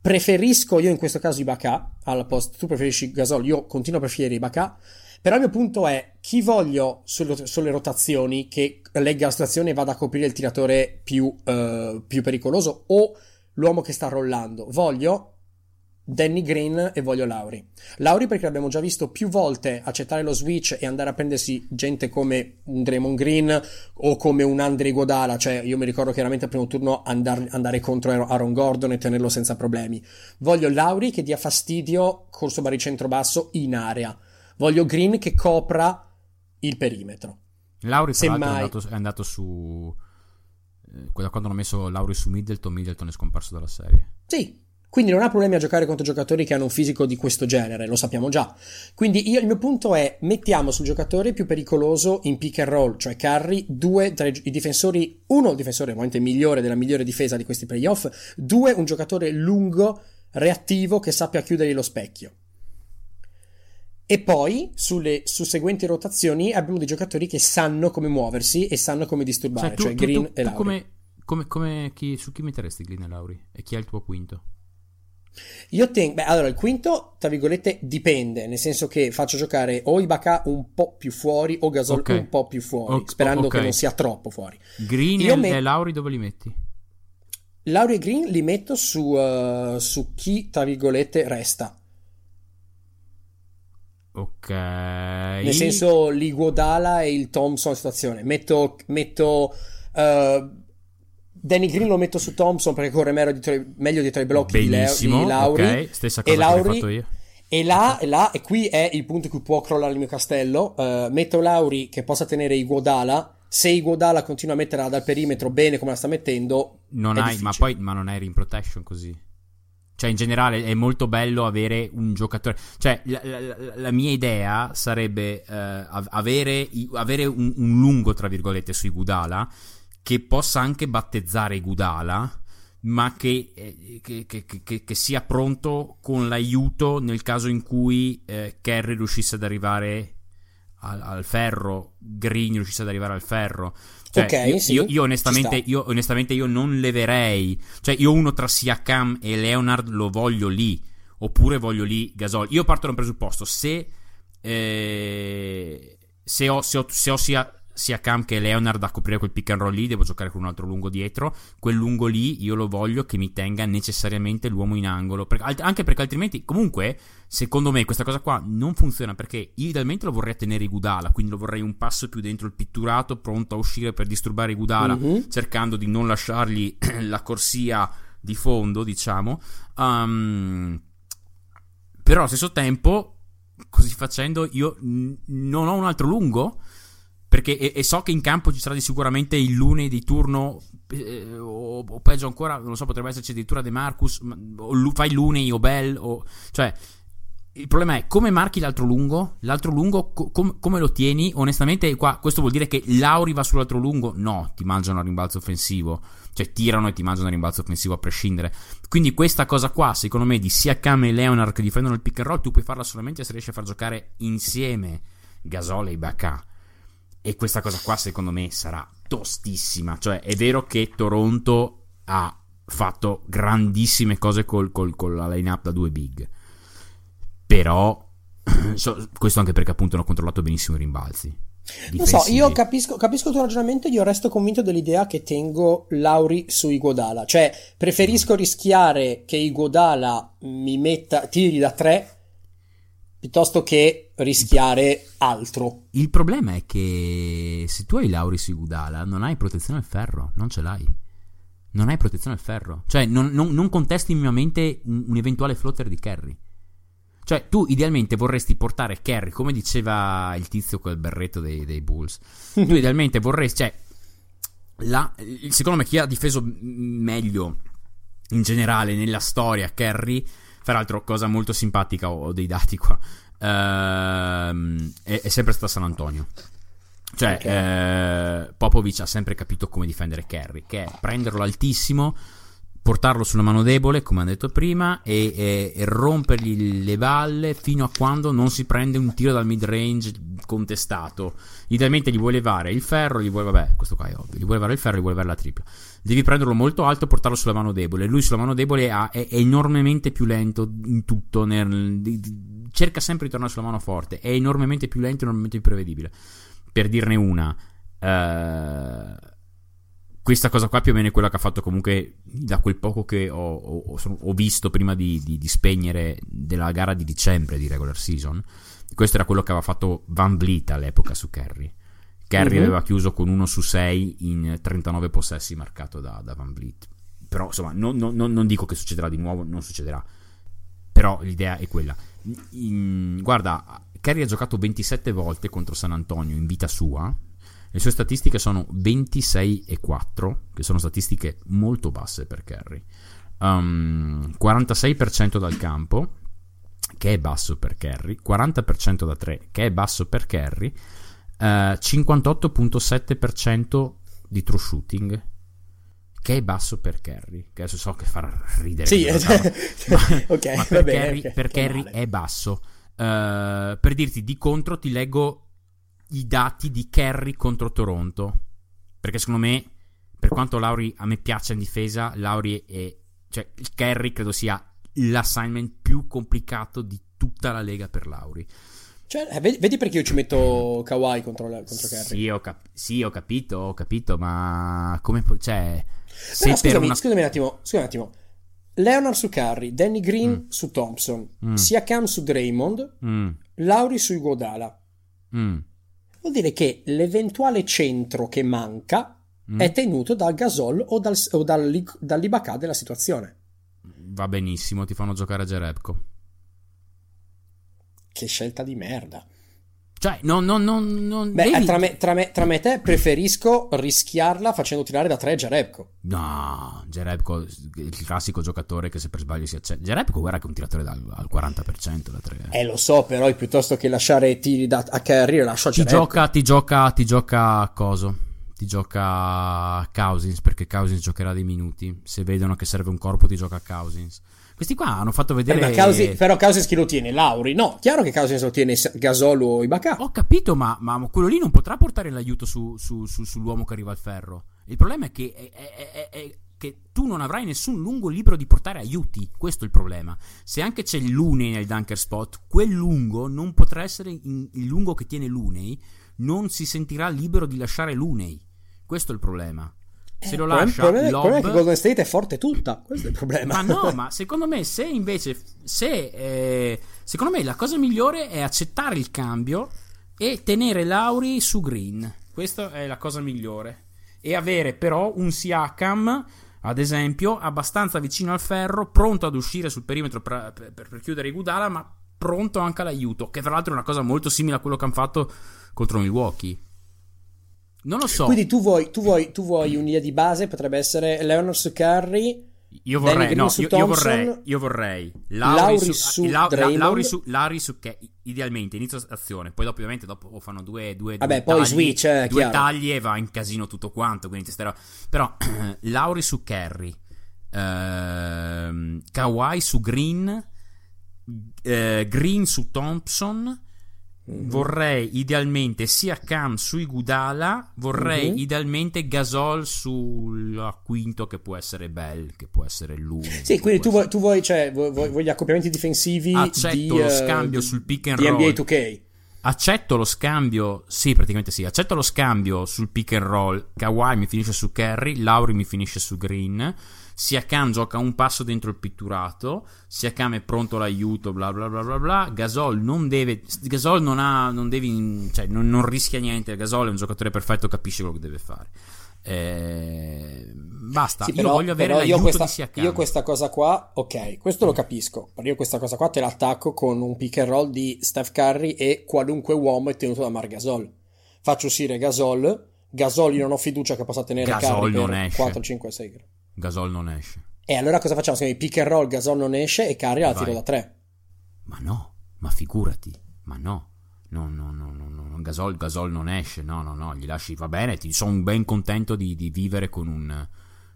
Preferisco io in questo caso Ibaka al posto, tu preferisci Gasol, io continuo a preferire Ibaka. Però il mio punto è chi voglio sulle, sulle rotazioni che legga la situazione e vada a coprire il tiratore più, uh, più pericoloso o l'uomo che sta rollando. Voglio Danny Green e voglio Lauri. Lauri perché l'abbiamo già visto più volte accettare lo switch e andare a prendersi gente come un Draymond Green o come un Andre Godala, cioè io mi ricordo chiaramente al primo turno andar, andare contro Aaron Gordon e tenerlo senza problemi. Voglio Lauri che dia fastidio col suo baricentro basso in area. Voglio Green che copra il perimetro. Lauri tra l'altro mai... è, andato, è andato su eh, quando hanno messo Lauri su Middleton, Middleton è scomparso dalla serie. Sì, quindi non ha problemi a giocare contro giocatori che hanno un fisico di questo genere, lo sappiamo già. Quindi io, il mio punto è, mettiamo sul giocatore più pericoloso in pick and roll, cioè Curry, due tra i difensori, uno il difensore ovviamente migliore della migliore difesa di questi playoff, due un giocatore lungo, reattivo, che sappia chiudere lo specchio. E poi sulle susseguenti rotazioni abbiamo dei giocatori che sanno come muoversi e sanno come disturbare, cioè, tu, cioè tu, Green tu, e Lauri. Come, come, come chi, su chi metteresti Green e Lauri? E chi è il tuo quinto? Io tengo, beh, allora il quinto, tra virgolette, dipende, nel senso che faccio giocare o Ibaka un po' più fuori o Gasol okay. un po' più fuori, okay. sperando okay. che non sia troppo fuori. Green Io e, met... e Lauri dove li metti? Lauri e Green li metto su, uh, su chi, tra virgolette, resta. Ok. Nel senso l'Iguodala e il Thompson situazione. Metto, metto uh, Danny Green lo metto su Thompson perché corre meglio dietro, meglio dietro i blocchi Benissimo, di, Lauri. Ok, stessa cosa e Lauri, che ho fatto io. E là, e là, e qui è il punto in cui può crollare il mio castello. Uh, metto Lauri che possa tenere Iguodala. Se Iguodala continua a metterla dal perimetro bene come la sta mettendo, non hai, ma poi ma non hai rim protection così. Cioè, in generale è molto bello avere un giocatore. Cioè, la, la, la mia idea sarebbe uh, avere, avere un, un, lungo, tra virgolette, su Igudala che possa anche battezzare Igudala, ma che, eh, che, che, che, sia pronto con l'aiuto nel caso in cui eh, Kerry riuscisse ad arrivare al, al, ferro, Green riuscisse ad arrivare al ferro. Cioè, ok, io, sì, io, io, onestamente, io, onestamente, io, non leverei. Cioè, io uno tra Siakam e Leonard lo voglio lì. Oppure voglio lì Gasol. Io parto da un presupposto. Se, eh, se ho, se ho, se ho sia, sia Cam che Leonard a coprire quel pick and roll lì, devo giocare con un altro lungo dietro. Quel lungo lì io lo voglio che mi tenga necessariamente l'uomo in angolo. Per, anche perché altrimenti, comunque, secondo me questa cosa qua non funziona perché idealmente lo vorrei tenere Igudala, quindi lo vorrei un passo più dentro il pitturato, pronto a uscire per disturbare Igudala, uh-huh. cercando di non lasciargli la corsia di fondo, diciamo. Um, però allo stesso tempo, così facendo, io n- non ho un altro lungo perché e, e, so che in campo ci sarà di sicuramente il Lune di turno eh, o, o, peggio ancora non lo so potrebbe esserci addirittura De Marcus o fai Lune o Bell o cioè il problema è come marchi l'altro lungo? L'altro lungo co- com- come lo tieni? Onestamente, qua, questo vuol dire che Lauri va sull'altro lungo? No, ti mangiano a rimbalzo offensivo. Cioè, tirano e ti mangiano a rimbalzo offensivo a prescindere. Quindi, questa cosa qua, secondo me, di sia Cam e Leonard che difendono il pick and roll, tu puoi farla solamente se riesci a far giocare insieme Gasol e Ibaka. E questa cosa qua, secondo me, sarà tostissima. Cioè, è vero che Toronto ha fatto grandissime cose col, col, con la line-up da due big però questo anche perché appunto hanno controllato benissimo i rimbalzi. Non so, io capisco, capisco, il tuo ragionamento, io resto convinto dell'idea che tengo Lauri su Iguodala, cioè preferisco rischiare che Iguodala mi metta tiri da tre piuttosto che rischiare altro. Il problema è che se tu hai Lauri su Iguodala non hai protezione al ferro, non ce l'hai. Non hai protezione al ferro, cioè non, non, non contesti minimamente un, un eventuale flotter di Kerry. Cioè, tu idealmente vorresti portare Kerry, come diceva il tizio quel berretto dei, dei Bulls. tu idealmente vorresti, cioè, la, secondo me chi ha difeso meglio in generale nella storia Kerry, fra l'altro cosa molto simpatica, ho, dei dati qua, ehm, è, è, sempre stata San Antonio. Cioè, okay. eh, Popovic ha sempre capito come difendere Kerry, che è prenderlo altissimo portarlo sulla mano debole, come ho detto prima, e, e, e, rompergli le balle fino a quando non si prende un tiro dal mid range contestato. Idealmente gli vuoi levare il ferro, gli vuoi, vabbè, questo qua è ovvio, gli vuoi levare il ferro, gli vuoi levare la tripla. Devi prenderlo molto alto e portarlo sulla mano debole. Lui sulla mano debole ha, è, è, enormemente più lento in tutto. Nel, di, di, cerca sempre di tornare sulla mano forte. È enormemente più lento, enormemente più prevedibile. Per dirne una. Uh, questa cosa qua più o meno è quella che ha fatto comunque da quel poco che ho, ho, ho visto prima di, di, di, spegnere della gara di dicembre di regular season. Questo era quello che aveva fatto Van Vliet all'epoca su Kerry. Kerry uh-huh. aveva chiuso con 1 su 6 in 39 possessi marcato da, da Van Vliet. Però insomma, non, non, non, dico che succederà di nuovo, non succederà. Però l'idea è quella. In, guarda, Kerry ha giocato 27 volte contro San Antonio in vita sua le sue statistiche sono 26 e 4, che sono statistiche molto basse per Kerry. Um, 46% dal campo, che è basso per Kerry, 40% da 3, che è basso per Kerry, eh, 58.7% di true shooting, che è basso per Kerry. Che adesso so che farà ridere. Sì, ma, okay, ma per, bene, Kerry, okay, per Kerry è basso. Uh, per dirti di contro, ti leggo i dati di Kerry contro Toronto. Perché secondo me, per quanto Lauri a me piaccia in difesa, Lauri è. cioè, il Kerry credo sia l'assignment più complicato di tutta la lega per Lauri. Cioè, eh, vedi, vedi, perché io ci metto Kawhi contro, contro Kerry? Sì ho, cap- sì, ho capito, ho capito, ma come. Cioè. Però, scusami, una... scusami un attimo, scusami un attimo. Leonard su Curry, Danny Green mm. su Thompson, mm. Siakam su Draymond, mm. Lauri su Iguodala. Mm vuol dire che l'eventuale centro che manca mm. è tenuto dal Gasol o, dal, o dal, dall'Ibaka della situazione. Va benissimo, ti fanno giocare a Jerebko. Che scelta di merda. Cioè, non, non, non, non Beh, devi... tra, me, tra, me, tra me e te preferisco rischiarla facendo tirare da tre Jarebko. No, Jarebko, il classico giocatore che se per sbaglio si accende. Jarebko, guarda che è un tiratore dal, al 40% da tre. Eh, lo so, però piuttosto che lasciare tiri da, a Kerry, lascio a ti gioca, ti gioca, ti gioca a coso. Ti gioca Cousins perché Cousins giocherà dei minuti. Se vedono che serve un corpo, ti gioca Cousins. Questi qua hanno fatto vedere. Eh, Causi, però Cousins chi lo tiene? Lauri? No, chiaro che Cousins lo tiene Gasol o Ibaka. Ho capito, ma, ma, quello lì non potrà portare l'aiuto su, su, su, sull'uomo che arriva al ferro. Il problema è che, è, è, è, che tu non avrai nessun lungo libero di portare aiuti. Questo è il problema. Se anche c'è Lunei nel dunker spot, quel lungo non potrà essere il lungo che tiene Lunei. Non si sentirà libero di lasciare Lunei. Questo è il problema. Se lo lascia il problema, il problema è che Golden State è forte tutta? Questo è il problema. Ma no ma secondo me se invece se eh, secondo me la cosa migliore è accettare il cambio e tenere Lauri su Green. Questa è la cosa migliore. E avere però un Siakam ad esempio abbastanza vicino al ferro pronto ad uscire sul perimetro per, per, per chiudere i Gudala ma pronto anche all'aiuto che tra l'altro è una cosa molto simile a quello che hanno fatto contro Milwaukee non lo so. Quindi tu vuoi, tu vuoi, tu vuoi un'idea di base, potrebbe essere Leonard su Curry. Io vorrei, no, io, io, vorrei, io vorrei Lauri, su, su, la, la, Lauri su, Lauri su che idealmente inizio azione, poi dopo, ovviamente dopo fanno due, due, Vabbè, due poi tagli, switch, eh, due chiaro. tagli e va in casino tutto quanto, quindi testerò. Però Lauri su Kerry, ehm, Kawhi su Green, eh, Green su Thompson, Mm-hmm. Vorrei idealmente sia Cam su Igudala, vorrei mm-hmm. idealmente Gasol sul quinto che può essere Bell, che può essere lui. Sì, quindi tu vuoi, tu vuoi, cioè, vuoi, vuoi, gli accoppiamenti difensivi Accetto di, lo uh, scambio sul pick and di roll. NBA 2K. Accetto lo scambio, sì, praticamente sì. Accetto lo scambio sul pick and roll. Kawhi mi finisce su Kerry, Lauri mi finisce su Green. Siakam gioca un passo dentro il pitturato, Siakam è pronto all'aiuto, bla bla bla bla bla. Gasol non deve, Gasol non ha, non devi, cioè non, non rischia niente. Gasol è un giocatore perfetto, capisce quello che deve fare. Eh, basta, Sì, io però- voglio avere però io l'aiuto questa, di Siakam. io questa cosa qua, ok, questo lo capisco. Però io questa cosa qua te l'attacco con un pick and roll di Steph Curry e qualunque uomo è tenuto da Mar Gasol. Faccio uscire Gasol. Gasol io non ho fiducia che possa tenere Gasol Curry non per esce. 4, 5, 6 gare. Gasol non esce. E allora cosa facciamo? Se mi pick and roll Gasol non esce e alla Vai. tiro da 3. Ma no, ma figurati, ma no. No, no, no, no, no, Gasol, Gasol non esce, no, no, no, gli lasci, va bene, ti sono ben contento di, di vivere con un,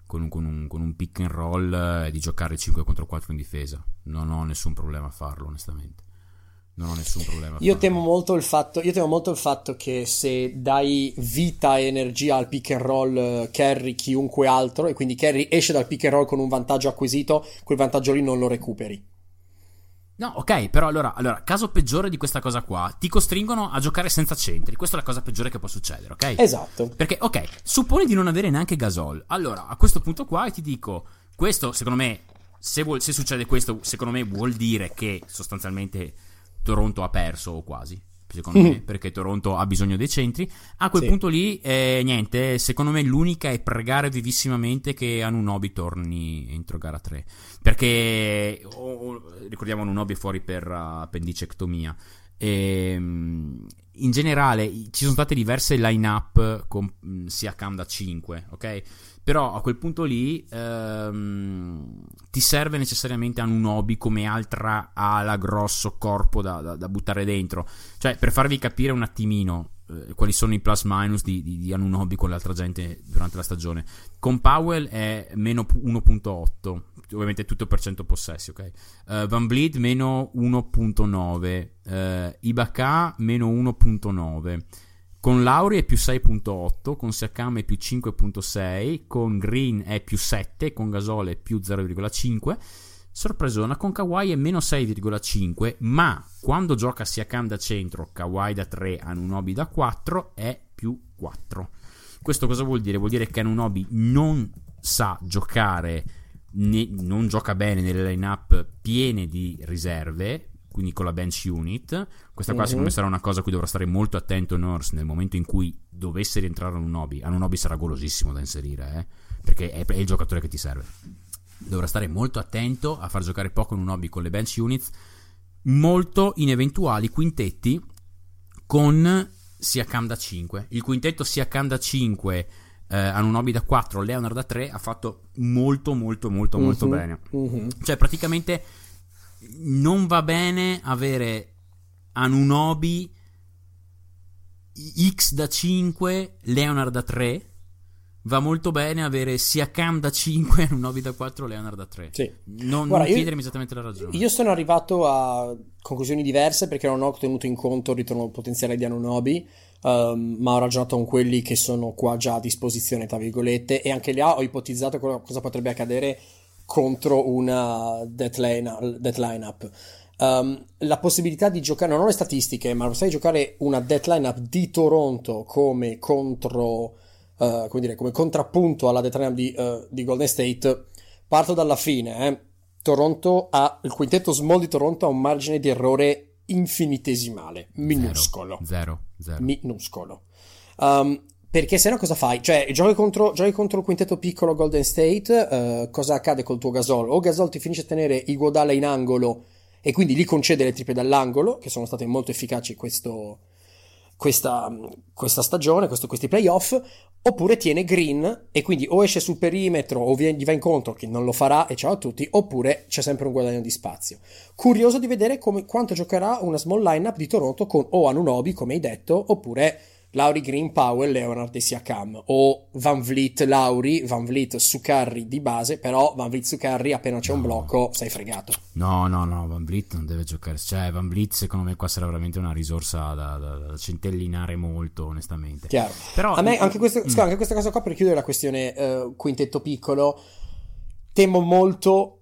con, un, con, un, con un pick and roll eh, e di giocare 5 contro 4 in difesa. Non ho nessun problema a farlo, onestamente. Non ho nessun problema Io temo molto il fatto, io temo molto il fatto che se dai vita e energia al pick and roll eh, carry chiunque altro e quindi carry esce dal pick and roll con un vantaggio acquisito, quel vantaggio lì non lo recuperi. No, ok, però allora, allora, caso peggiore di questa cosa qua, ti costringono a giocare senza centri. Questa è la cosa peggiore che può succedere, ok? Esatto. Perché, ok, supponi di non avere neanche Gasol. Allora, a questo punto qua ti dico, questo secondo me, se, vuol- se succede questo, secondo me vuol dire che sostanzialmente Toronto ha perso o quasi. Secondo me, perché Toronto ha bisogno dei centri. A quel Sì. punto lì, eh, niente, secondo me l'unica è pregare vivissimamente che Anunobi torni entro gara 3. Perché, o- o- ricordiamo, Anunobi è fuori per uh, appendicectomia. Ehm, in generale ci sono state diverse line-up con mh, sia Cam da 5, ok? Però a quel punto lì ehm, ti serve necessariamente Anunobi come altra ala grosso corpo da, da- da buttare dentro. Cioè, per farvi capire un attimino eh, quali sono i plus minus di, di, di Anunobi con l'altra gente durante la stagione. Con Powell è meno pu- 1.8, ovviamente tutto per 100 possessi, ok? Eh, Van Vliet meno 1.9, eh, Ibaka meno 1.9. Con Lauri è più 6.8, con Siakam è più 5.6, con Green è più 7, con Gasol è più 0,5. Sorpresona, con Kawhi è meno 6,5, ma quando gioca Siakam da centro, Kawhi da 3, Anunobi da 4, è più 4. Questo cosa vuol dire? Vuol dire che Anunobi non sa giocare, né- non gioca bene nelle line-up piene di riserve, quindi con la bench unit. Questa qua Mhm. secondo me sarà una cosa a cui dovrà stare molto attento Nurse nel momento in cui dovesse rientrare Anunobi. Anunobi sarà golosissimo da inserire, eh, perché è, è il giocatore che ti serve. Dovrà stare molto attento a far giocare poco Anunobi con le bench units, molto in eventuali quintetti con Siakam da 5. Il quintetto Siakam da 5, eh, Anunobi da 4, Leonard da 3 ha fatto molto molto molto molto Mhm, bene. mhm. Cioè, praticamente non va bene avere Anunobi X da 5, Leonard da 3. Va molto bene avere sia Cam da 5, Anunobi da 4, Leonard da 3. Sì. Non, Guarda, non io- chiedermi esattamente la ragione. Io sono arrivato a conclusioni diverse perché non ho tenuto in conto il ritorno potenziale di Anunobi, ehm, ma ho ragionato con quelli che sono qua già a disposizione, tra virgolette, e anche lì ho ipotizzato co- cosa potrebbe accadere contro una death, line- death lineup. Ehm, la possibilità di giocare, non ho le statistiche, ma la possibilità di giocare una death lineup di Toronto come contro, eh, come dire, come contrappunto alla death lineup di, eh, di Golden State, parto dalla fine, eh. Toronto ha il quintetto small di Toronto ha un margine di errore infinitesimale, minuscolo, Zero, zero. minuscolo. Um, perché se no cosa fai? Cioè, giochi contro, giochi contro il quintetto piccolo Golden State, eh, cosa accade col tuo Gasol? O Gasol ti finisce a tenere Iguodala in angolo e quindi gli concede le triple dall'angolo, che sono state molto efficaci questo, questa, questa stagione, questo, questi playoff, oppure tiene Green e quindi o esce sul perimetro o gli va incontro, che non lo farà e ciao a tutti, oppure c'è sempre un guadagno di spazio. Curioso di vedere come, quanto giocherà una small lineup di Toronto con o Anunobi, come hai detto, oppure Lauri Green, Powell, Leonard e Siakam o Van Vliet, Lauri, Van Vliet su Curry di base, però Van Vliet su Curry appena c'è no. un blocco sei fregato. No, no, no, Van Vliet non deve giocare, cioè Van Vliet secondo me qua sarà veramente una risorsa da, da, da centellinare molto onestamente. Chiaro. Però a me anche, questo, mm. anche questa cosa qua per chiudere la questione uh, quintetto piccolo temo molto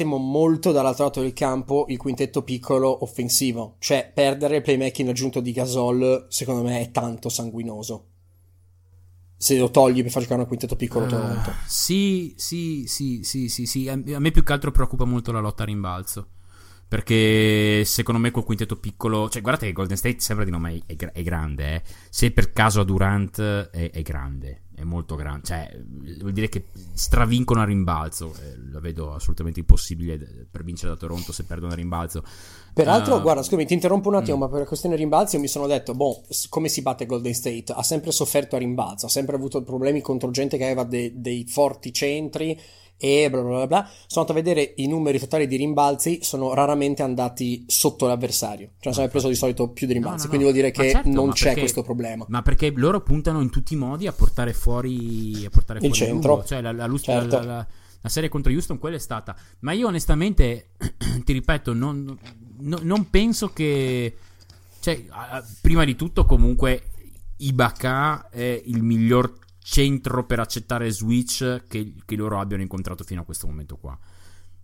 temo molto dall'altro lato del campo il quintetto piccolo offensivo. Cioè, perdere il playmaking aggiunto di Gasol, secondo me, è tanto sanguinoso. Se lo togli per far giocare un quintetto piccolo, uh, Toronto. Sì, sì, sì, sì, sì, sì. A me più che altro preoccupa molto la lotta a rimbalzo. Perché secondo me col quintetto piccolo, cioè guardate che Golden State sembra di nome è, è, è grande, eh. se per caso a Durant è, è grande, è molto grande, cioè vuol dire che stravincono a rimbalzo, eh, la vedo assolutamente impossibile per vincere da Toronto se perdono a rimbalzo. Peraltro, uh, guarda, scusami, ti interrompo un attimo, mm. ma per la questione rimbalzi io mi sono detto, boh, come si batte Golden State? Ha sempre sofferto a rimbalzo, ha sempre avuto problemi contro gente che aveva de- dei forti centri e bla bla bla bla. Sono andato a vedere i numeri totali di rimbalzi, sono raramente andati sotto l'avversario. Cioè, hanno preso di solito più di rimbalzi. No, no, no. Quindi vuol dire che certo, non c'è perché, questo problema. Ma perché loro puntano in tutti i modi a portare fuori, a portare il centro. Cioè, la, la, la, certo. la, la, serie contro Houston, quella è stata. Ma io, onestamente, ti ripeto, non, no, non penso che. Cioè, prima di tutto, comunque, Ibaka è il miglior centro per accettare switch che, che loro abbiano incontrato fino a questo momento qua.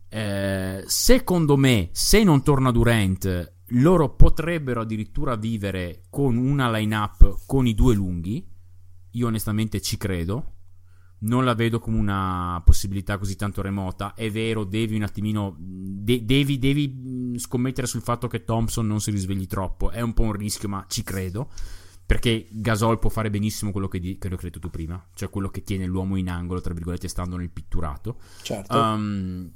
Eh, secondo me, se non torna Durant, loro potrebbero addirittura vivere con una line-up con i due lunghi. Io onestamente ci credo. Non la vedo come una possibilità così tanto remota. È vero, devi un attimino. De- devi, devi scommettere sul fatto che Thompson non si risvegli troppo. È un po' un rischio, ma ci credo. Perché Gasol può fare benissimo quello che, di- che ho detto tu prima, cioè quello che tiene l'uomo in angolo, tra virgolette, stando nel pitturato. Certo. Um,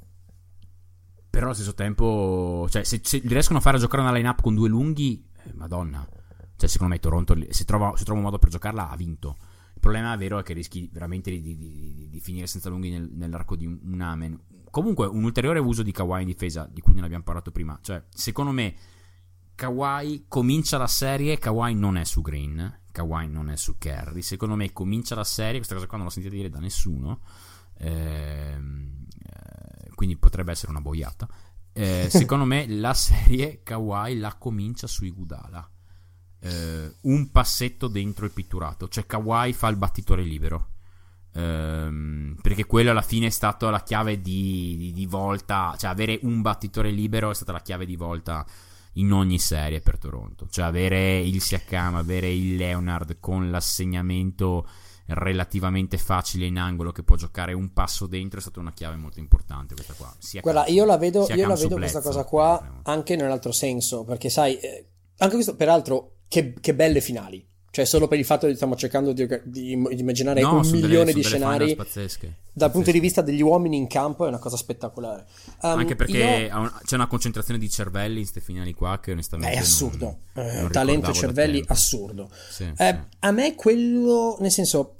però allo stesso tempo, cioè, se, se riescono a fare giocare una line-up con due lunghi, eh, madonna. Cioè, secondo me Toronto, se trova, se trova, un modo per giocarla, ha vinto. Il problema vero è che rischi veramente di, di, di, di finire senza lunghi nel, nell'arco di un, un amen. Comunque, un ulteriore uso di Kawhi in difesa, di cui non abbiamo parlato prima. Cioè, secondo me Kawhi comincia la serie, Kawhi non è su Green, Kawhi non è su Kerry. Secondo me comincia la serie, questa cosa qua non l'ho sentita dire da nessuno. Ehm, eh, quindi potrebbe essere una boiata. Eh, secondo me la serie Kawhi la comincia su Igudala. Eh, un passetto dentro il pitturato, cioè Kawhi fa il battitore libero. Um, perché quello alla fine è stata la chiave di, di, di, volta, cioè avere un battitore libero è stata la chiave di volta in ogni serie per Toronto. Cioè avere il Siakam, avere il Leonard con l'assegnamento relativamente facile in angolo che può giocare un passo dentro è stata una chiave molto importante questa qua. Sia Guarda, io la vedo, io la vedo questa cosa qua anche nell'altro senso, perché sai, eh, anche questo peraltro che, che belle finali. Cioè, solo per il fatto che stiamo cercando di, di, immaginare no, un milione delle, di scenari pazzesche, dal punto di vista degli uomini in campo è una cosa spettacolare. Um, Anche perché io... c'è una concentrazione di cervelli in queste finali qua che onestamente è assurdo. Non, eh, non talento cervelli assurdo. Sì, eh, sì. A me quello, nel senso,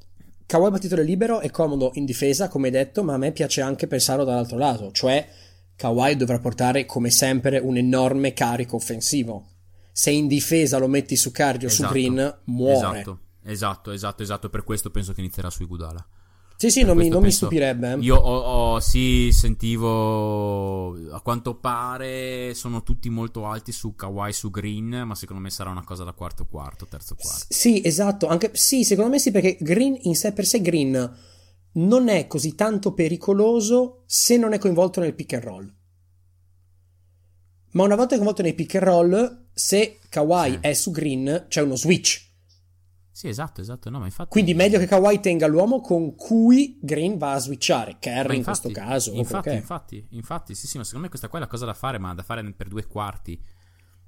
Kawhi battitore libero è comodo in difesa, come hai detto, ma a me piace anche pensarlo dall'altro lato, cioè Kawhi dovrà portare come sempre un enorme carico offensivo se in difesa lo metti su Cardio esatto, su Green, muore. Esatto, esatto, esatto, esatto, per questo penso che inizierà su Igudala. Sì, sì, non, mi, non mi, stupirebbe. Eh. Io ho, ho, sì, sentivo. A quanto pare sono tutti molto alti su Kawhi su Green, ma secondo me sarà una cosa da quarto quarto, terzo quarto. Sì, esatto. Anche, sì, secondo me sì, perché Green in sé per sé Green non è così tanto pericoloso se non è coinvolto nel pick and roll. Ma una volta coinvolto nei pick and roll, se Kawhi sì. è su green, c'è uno switch. Sì, esatto, esatto. No, infatti... Quindi meglio che Kawhi tenga l'uomo con cui Green va a switchare. Kerry in questo caso. Infatti, infatti, infatti, sì, sì, ma secondo me questa qua è la cosa da fare, ma da fare per due quarti.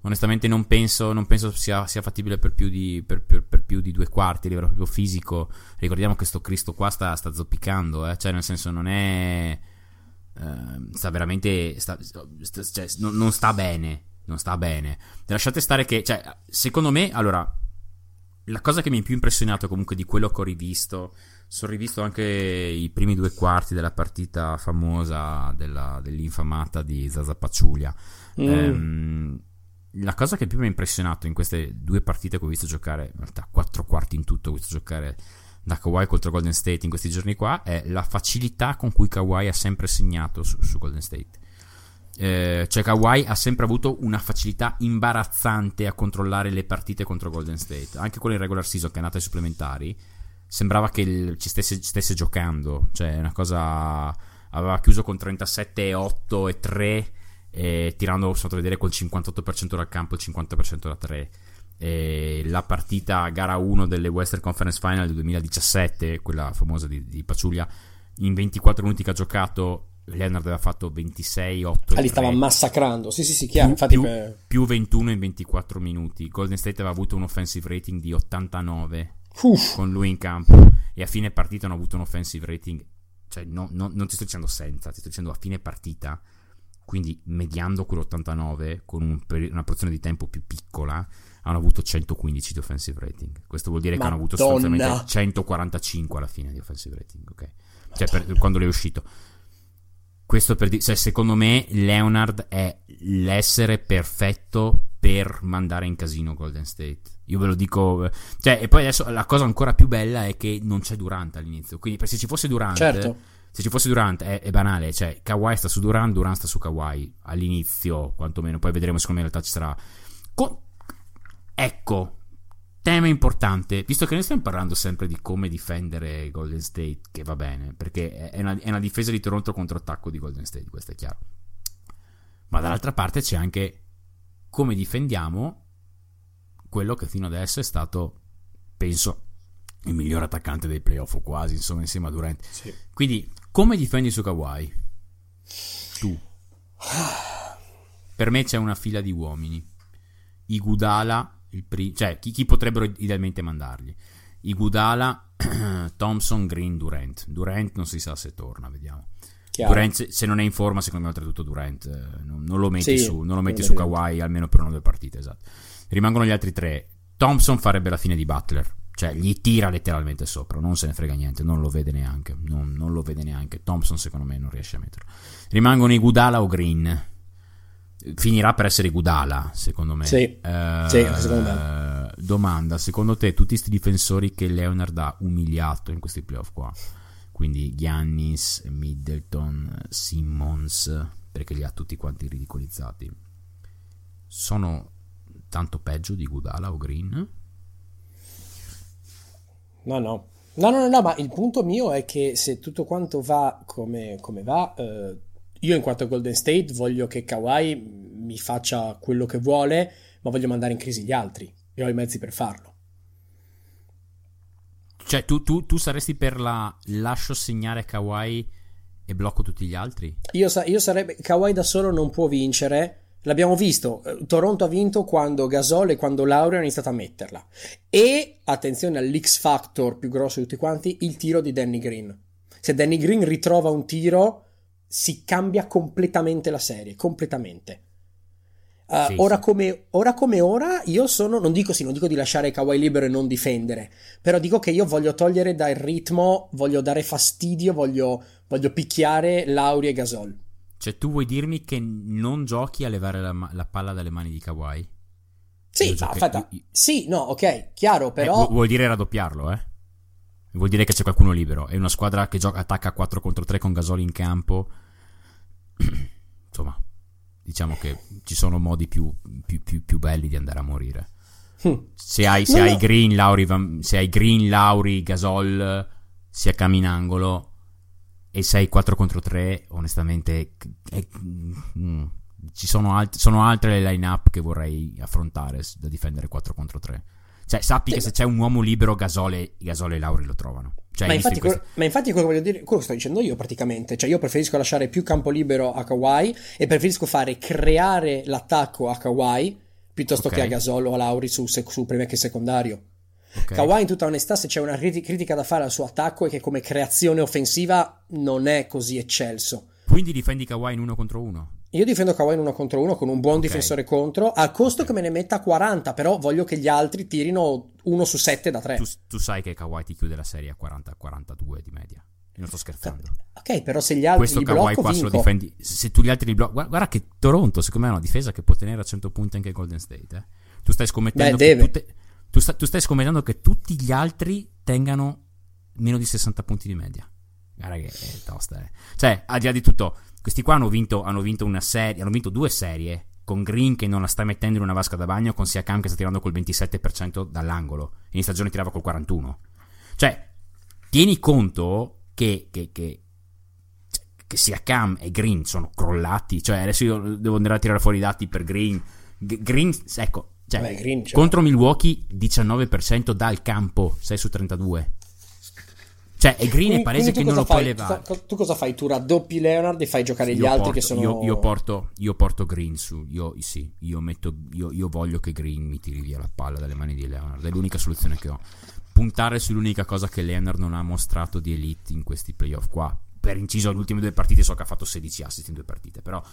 Onestamente non penso, non penso sia, sia, fattibile per più, di, per, per, per più, di, due quarti a livello proprio fisico. Ricordiamo che sto Cristo qua sta, sta zoppicando, eh? cioè nel senso non è... Uh, sta veramente... Sta, sta, cioè, non, non sta bene non sta bene. Lasciate stare che, cioè, secondo me, allora, la cosa che mi ha più impressionato comunque di quello che ho rivisto, sono rivisto anche i primi due quarti della partita famosa della, dell'infamata di Zaza Paciulia. Mm. Ehm, la cosa che più mi ha impressionato in queste due partite che ho visto giocare, in realtà quattro quarti in tutto ho visto giocare da Kawhi contro Golden State in questi giorni qua, è la facilità con cui Kawhi ha sempre segnato su, su Golden State. Eh, cioè Kawhi ha sempre avuto una facilità imbarazzante a controllare le partite contro Golden State, anche con il regular season che è nata ai supplementari. Sembrava che il, ci stesse, stesse, giocando, cioè una cosa. Aveva chiuso con 37, 8 e 3, e tirando, sono vedere, col 58% dal campo e il 50% da 3. E la partita gara 1 delle Western Conference Final del 2017, quella famosa di, di Paciuglia, in 24 minuti che ha giocato Leonard aveva fatto 26, 8 ah, li stava massacrando. Sì, sì, sì, chiaro. Più, Infatti, più, per... più 21 in 24 minuti. Golden State aveva avuto un offensive rating di 89 Uff. con lui in campo. E a fine partita hanno avuto un offensive rating. Cioè, no, no, non ti sto dicendo senza, ti sto dicendo a fine partita. Quindi, mediando quell'89 con un peri- una porzione di tempo più piccola, hanno avuto 115 di offensive rating. Questo vuol dire Madonna. che hanno avuto sostanzialmente 145 alla fine di offensive rating. Ok, cioè, per, quando lui è uscito. Questo per dire, cioè, secondo me Leonard è l'essere perfetto per mandare in casino Golden State. Io ve lo dico, cioè, e poi adesso la cosa ancora più bella è che non c'è Durant all'inizio. Quindi, se ci fosse Durant, certo. se ci fosse Durant è, è, banale. Cioè, Kawhi sta su Durant, Durant sta su Kawhi all'inizio, quantomeno. Poi vedremo. Secondo me, in realtà ci sarà. Con... Ecco, Tema importante, visto che noi stiamo parlando sempre di come difendere Golden State, che va bene, perché è una, è una difesa di Toronto contro attacco di Golden State, questo è chiaro. Ma dall'altra parte c'è anche come difendiamo quello che fino adesso è stato, penso, il miglior attaccante dei playoff o quasi, insomma, insieme a Durant. Sì. Quindi, come difendi su Kawhi? Tu. Per me c'è una fila di uomini. Igudala pri- cioè chi, chi, potrebbero idealmente mandargli. Igudala, Thompson, Green, Durant. Durant non si sa se torna, vediamo. Chiaro. Durant, se non è in forma, secondo me, oltretutto Durant eh, non, non, lo metti sì, su, non lo metti su Kawhi almeno per una o due partite. Esatto. Rimangono gli altri tre. Thompson farebbe la fine di Butler, cioè gli tira letteralmente sopra, non se ne frega niente, non lo vede neanche. Non, non lo vede neanche. Thompson, secondo me, non riesce a metterlo. Rimangono Igudala o Green finirà per essere Gudala, secondo me. Sì, uh, sì secondo me. Domanda, secondo te tutti questi difensori che Leonard ha umiliato in questi playoff qua, quindi Giannis, Middleton, Simmons, perché li ha tutti quanti ridicolizzati, sono tanto peggio di Gudala o Green? No, no. No, no, no, no, ma il punto mio è che se tutto quanto va come, come va... Eh io in quanto Golden State voglio che Kawhi mi faccia quello che vuole, ma voglio mandare in crisi gli altri e ho i mezzi per farlo. Cioè, tu, tu, tu saresti per la lascio segnare Kawhi e blocco tutti gli altri? Io, sa- io sarebbe. Kawhi da solo non può vincere. L'abbiamo visto. Eh, Toronto ha vinto quando Gasol e quando Laura hanno iniziato a metterla. E attenzione all'X Factor più grosso di tutti quanti: il tiro di Danny Green. Se Danny Green ritrova un tiro si cambia completamente la serie, completamente. Uh, sì, ora, sì. Come, ora, come, ora io sono, non dico sì, non dico di lasciare Kawhi libero e non difendere, però dico che io voglio togliere dal ritmo, voglio dare fastidio, voglio, voglio picchiare Lauri e Gasol. Cioè tu vuoi dirmi che non giochi a levare la, la palla dalle mani di Kawhi? Sì, no, aspetta, io... sì, no, ok, chiaro, eh, però... Eh, vuol dire raddoppiarlo, eh? Vuol dire che c'è qualcuno libero. È una squadra che gioca, attacca 4 contro 3 con Gasol in campo insomma, diciamo che ci sono modi più, più, più, più belli di andare a morire. Hm. Se hai, se, hai Green, Lauri, se hai Green, Lauri, Gasol, sia Caminangolo e sei 4 contro 3, onestamente è, mm, ci sono, alt- sono altre le line-up che vorrei affrontare da difendere 4 contro 3. Cioè, sappi sì, che se c'è un uomo libero, Gasole, Gasole e Lauri lo trovano. Cioè, ma, infatti, questi... ma infatti quello che voglio dire, quello che sto dicendo io praticamente, cioè io preferisco lasciare più campo libero a Kawhi e preferisco fare creare l'attacco a Kawhi piuttosto okay. che a Gasol o a Lauri su, su prima che secondario. Okay. Kawhi in tutta onestà se c'è una critica da fare al suo attacco è che come creazione offensiva non è così eccelso. Quindi difendi Kawhi in uno contro uno? Io difendo Kawhi in uno contro uno con un buon okay. difensore contro, al costo che me ne metta 40, però voglio che gli altri tirino 1 su 7 da 3. Tu, tu sai che Kawhi ti chiude la serie a 40-42 di media. Non sto scherzando. Ok, però se gli altri Questo li Kawhi blocco, qua se lo difendi, se tu gli altri li blocchi, guarda, guarda, che Toronto secondo me è una difesa che può tenere a 100 punti anche Golden State. Eh? Tu stai scommettendo Beh, che tutte, tu, sta, tu stai scommettendo che tutti gli altri tengano meno di 60 punti di media. Guarda che è tosta, eh. Cioè, al di là di tutto, questi qua hanno vinto, hanno vinto una serie, hanno vinto due serie con Green che non la sta mettendo in una vasca da bagno, con Siakam che sta tirando col 27% dall'angolo. In stagione tirava col 41%. Cioè, tieni conto che, che, che, che Siakam e Green sono crollati. Cioè, adesso io devo andare a tirare fuori i dati per Green. G- Green, ecco, cioè, Beh, Green, cioè. contro Milwaukee 19% dal campo, 6 su 32. Cioè, è green, è palese che non lo fai? puoi levare. Tu, tu, cosa fai? Tu raddoppi Leonard e fai giocare gli io altri porto, che sono. Io, io, porto, io porto Green su. Io, sì, io, metto, io, io voglio che Green mi tiri via la palla dalle mani di Leonard. È l'unica soluzione che ho. Puntare sull'unica cosa che Leonard non ha mostrato di elite in questi playoff qua. Per inciso, le ultime due partite so che ha fatto 16 assist in due partite, però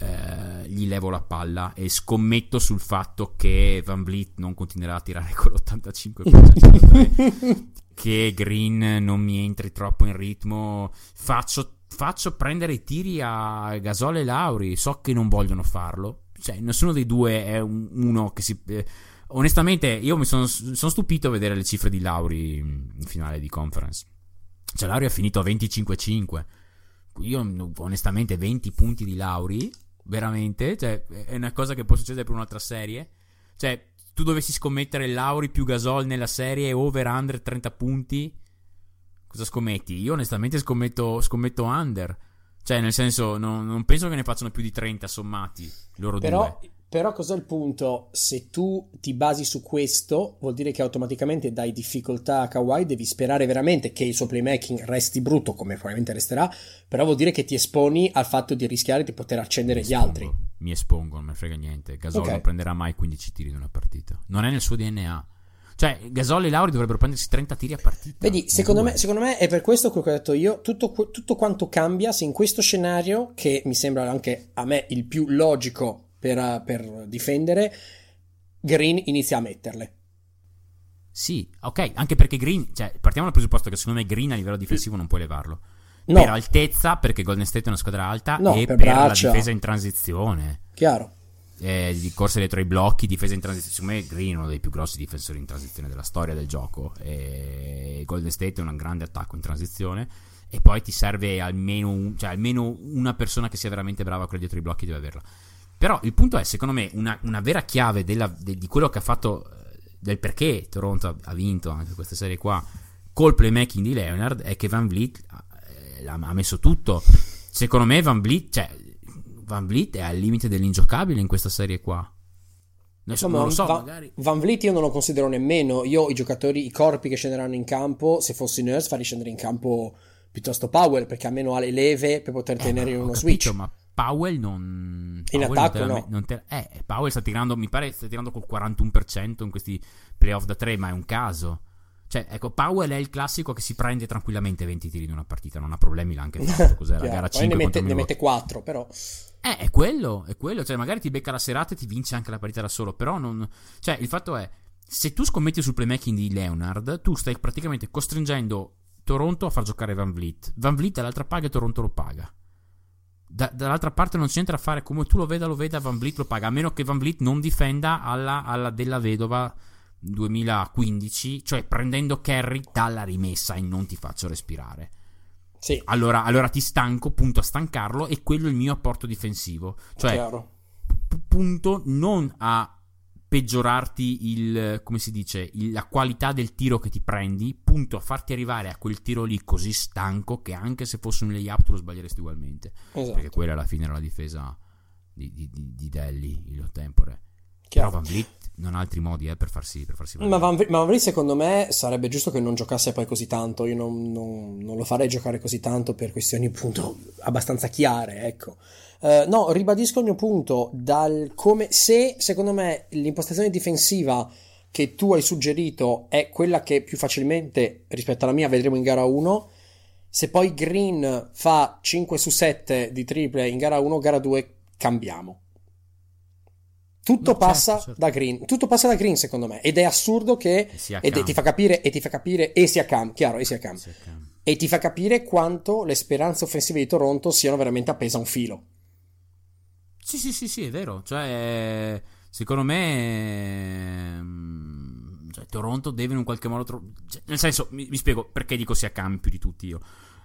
eh, gli levo la palla e scommetto sul fatto che Van Vliet non continuerà a tirare con l'85% che Green non mi entri troppo in ritmo. Faccio, faccio prendere i tiri a Gasol e Lauri. So che non vogliono farlo. Cioè, nessuno dei due è un, uno che si. Eh, onestamente, io mi sono, sono stupito a vedere le cifre di Lauri in finale di conference. Cioè, Lauri ha finito a 25-5. Io, onestamente, 20 punti di Lauri, veramente, cioè, è una cosa che può succedere per un'altra serie. Cioè, tu dovessi scommettere Lauri più Gasol nella serie over under 30 punti, cosa scommetti? Io onestamente scommetto, scommetto under. Cioè, nel senso, non, non, penso che ne facciano più di 30 sommati loro Però, due. Però cos'è il punto? Se tu ti basi su questo, vuol dire che automaticamente dai difficoltà a Kawhi, devi sperare veramente che il suo playmaking resti brutto, come probabilmente resterà, però vuol dire che ti esponi al fatto di rischiare di poter accendere gli altri. Mi espongo, non me frega niente. Gasol okay. non prenderà mai 15 tiri in una partita. Non è nel suo DNA. Cioè, Gasol e Lauri dovrebbero prendersi 30 tiri a partita. Vedi, secondo me, secondo me, è per questo che ho detto io. Tutto, tutto quanto cambia se in questo scenario, che mi sembra anche a me il più logico per, per difendere, Green inizia a metterle. Sì, ok, anche perché Green, cioè, partiamo dal presupposto che secondo me Green a livello difensivo non puoi levarlo. No. Per altezza, perché Golden State è una squadra alta, no, e per, per la difesa in transizione. Chiaro. Eh, di corsa dietro i blocchi, difesa in transizione. Secondo me Green è uno dei più grossi difensori in transizione della storia del gioco. E Golden State è un grande attacco in transizione. E poi ti serve almeno, un, cioè, almeno una persona che sia veramente brava a quella dietro i blocchi deve averla. Però il punto è, secondo me, una, una vera chiave della, de, di quello che ha fatto, eh, del perché Toronto ha vinto anche questa serie qua, col playmaking di Leonard, è che Van Vliet eh, ha messo tutto. Secondo me Van Vliet, cioè, Van Vliet è al limite dell'ingiocabile in questa serie qua. Adesso, non lo so, Van, magari. Van Vliet io non lo considero nemmeno. Io i giocatori, i corpi che scenderanno in campo, se fossi Nurse farei scendere in campo piuttosto Powell perché almeno ha le leve per poter eh, tenere uno capito, switch. Ma Powell non. In Powell attacco non no. Non te, eh, Powell sta tirando, mi pare, sta tirando col 41% in questi playoff da 3, ma è un caso. Cioè, ecco, Powell è il classico che si prende tranquillamente 20 tiri in una partita, non ha problemi, l'ha anche fatto. Cos'è la gara 5 ne mette, ne mette 4, però. Eh, è quello, è quello. Cioè, magari ti becca la serata e ti vince anche la partita da solo, però non... Cioè, il fatto è, se tu scommetti sul playmaking di Leonard, tu stai praticamente costringendo Toronto a far giocare Van Vliet. Van Vliet dall'altra paga e Toronto lo paga. Da, dall'altra parte non c'è niente da fare, come tu lo veda lo veda, Van Vliet lo paga, a meno che Van Vliet non difenda alla, alla della vedova 2015, cioè prendendo Kerry dalla rimessa e non ti faccio respirare. Sì. Allora, allora ti stanco, punto a stancarlo e quello è il mio apporto difensivo. Cioè, p- punto non a peggiorarti il, come si dice, il, la qualità del tiro che ti prendi, punto a farti arrivare a quel tiro lì così stanco che anche se fosse un layup tu lo sbaglieresti ugualmente. Esatto. Perché quella alla fine era la difesa di, di, di, di Delli, il tempore. Chiaro. Però Van Vliet non ha altri modi eh, per farsi, per farsi ma, Van Vliet, ma Van Vliet secondo me sarebbe giusto che non giocasse poi così tanto. Io non, non, non lo farei giocare così tanto per questioni appunto abbastanza chiare, ecco. Uh, no, ribadisco il mio punto. Dal come, se secondo me l'impostazione difensiva che tu hai suggerito è quella che più facilmente rispetto alla mia vedremo in gara 1. Se poi Green fa 5 su 7 di triple in gara 1, gara 2 cambiamo. Tutto, no, certo, passa certo, certo. Da green, tutto passa da Green, secondo me. Ed è assurdo che. E ti fa capire, e ti fa capire, e sia cam, chiaro, e sia cam. E ti fa capire quanto le speranze offensive di Toronto siano veramente appese a un filo. Sì, sì, sì, sì, è vero. Cioè, secondo me. Mm, cioè, Toronto deve in un qualche modo. Tro- cioè, nel senso, mi, mi, spiego perché dico sia cam più di tutti io.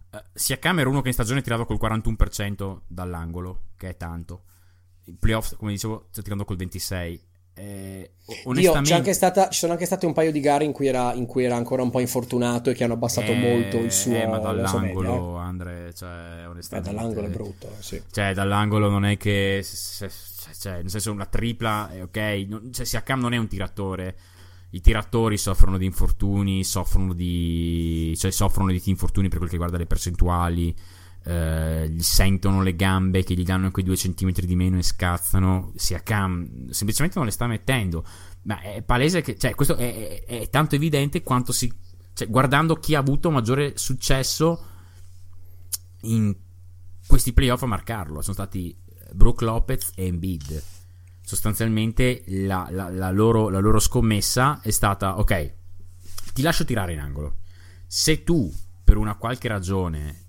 Uh, sia cam era uno che in stagione ha tirato col 41% dall'angolo, che è tanto i playoff, come dicevo, sta tirando col 26. Eh, onestamente... Dio, anche stata, ci sono anche state un paio di gare in cui, era, in cui era ancora un po' infortunato e che hanno abbassato eh, molto il suo eh, ma dall'angolo, eh. Andre, cioè, onestamente, eh, dall'angolo è brutto, sì. Cioè, dall'angolo non è che se, cioè, nel senso una tripla, ok, non, cioè, Siakam non è un tiratore. I tiratori soffrono di infortuni, soffrono di cioè soffrono di infortuni per quel che riguarda le percentuali eh, gli sentono le gambe che gli danno quei due centimetri di meno e scazzano. Sia Cam semplicemente non le sta mettendo. Ma è palese che, cioè, questo è, è, è tanto evidente quanto si. Cioè, guardando chi ha avuto maggiore successo in questi playoff a marcarlo. Sono stati Brooke Lopez e Embiid. Sostanzialmente la, la, la, loro, la loro scommessa è stata: ok, ti lascio tirare in angolo. Se tu per una qualche ragione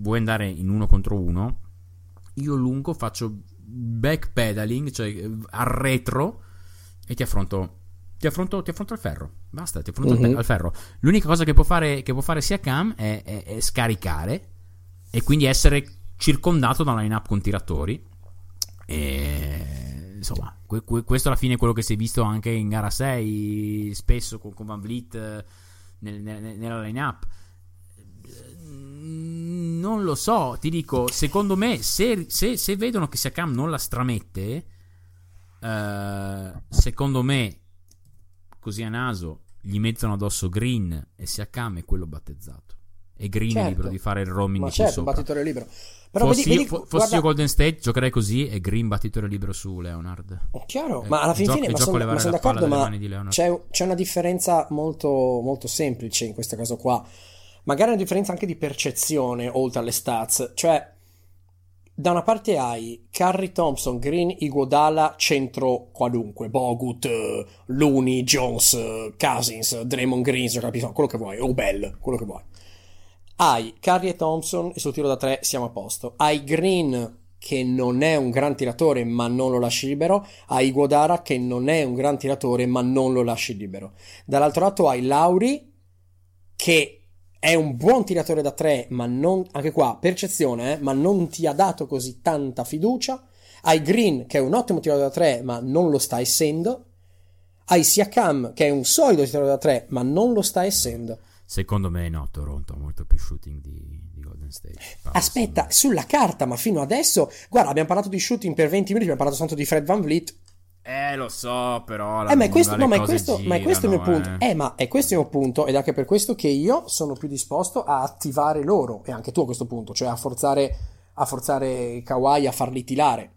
vuoi andare in uno contro uno, io lungo faccio backpedaling, cioè al retro e ti affronto ti affronto, ti affronto al ferro. Basta, ti affronto uh-huh. al ferro. L'unica cosa che può fare, che può fare sia Cam è, è, è, scaricare e quindi essere circondato da una line-up con tiratori. E insomma, que, que, questo alla fine è quello che si è visto anche in gara 6, spesso con, con Van Vliet eh, nel, nel, nella line-up non lo so, ti dico, secondo me, se, se, se vedono che Siakam non la stramette, eh, secondo me, così a naso, gli mettono addosso Green e Siakam è quello battezzato. E Green certo. è libero di fare il roaming Ma certo, sopra. battitore libero. Però fossi, vedi, io, fossi guarda... io, Golden State, giocherei così e Green battitore libero su Leonard. È chiaro, eh, ma alla fine, fine ma sono, ma sono d'accordo, ma c'è, c'è, una differenza molto, molto semplice in questo caso qua magari una differenza anche di percezione oltre alle stats, cioè da una parte hai Curry Thompson, Green, Iguodala, centro qualunque, Bogut, Looney, Jones, Cousins, Draymond Green, capisco, quello che vuoi, o Bell, quello che vuoi. Hai Curry e Thompson e sul tiro da tre siamo a posto. Hai Green che non è un gran tiratore ma non lo lasci libero, hai Iguodala che non è un gran tiratore ma non lo lasci libero. Dall'altro lato hai Lauri che è un buon tiratore da tre, ma non, anche qua, percezione, eh, ma non ti ha dato così tanta fiducia. Hai Green, che è un ottimo tiratore da tre, ma non lo sta essendo. Hai Siakam, che è un solido tiratore da tre, ma non lo sta essendo. Secondo me no, Toronto ha molto più shooting di, di Golden State. Pass. Aspetta, sulla carta, ma fino adesso, guarda, abbiamo parlato di shooting per 20 minuti, abbiamo parlato tanto di Fred Van Vliet. Eh, lo so, però. Eh, ma è questo, no, ma è questo, girano, ma è questo il mio punto. Eh. eh. ma è questo il mio punto, ed è anche per questo che io sono più disposto a attivare loro, e anche tu a questo punto, cioè a forzare, a forzare Kawhi a farli tirare.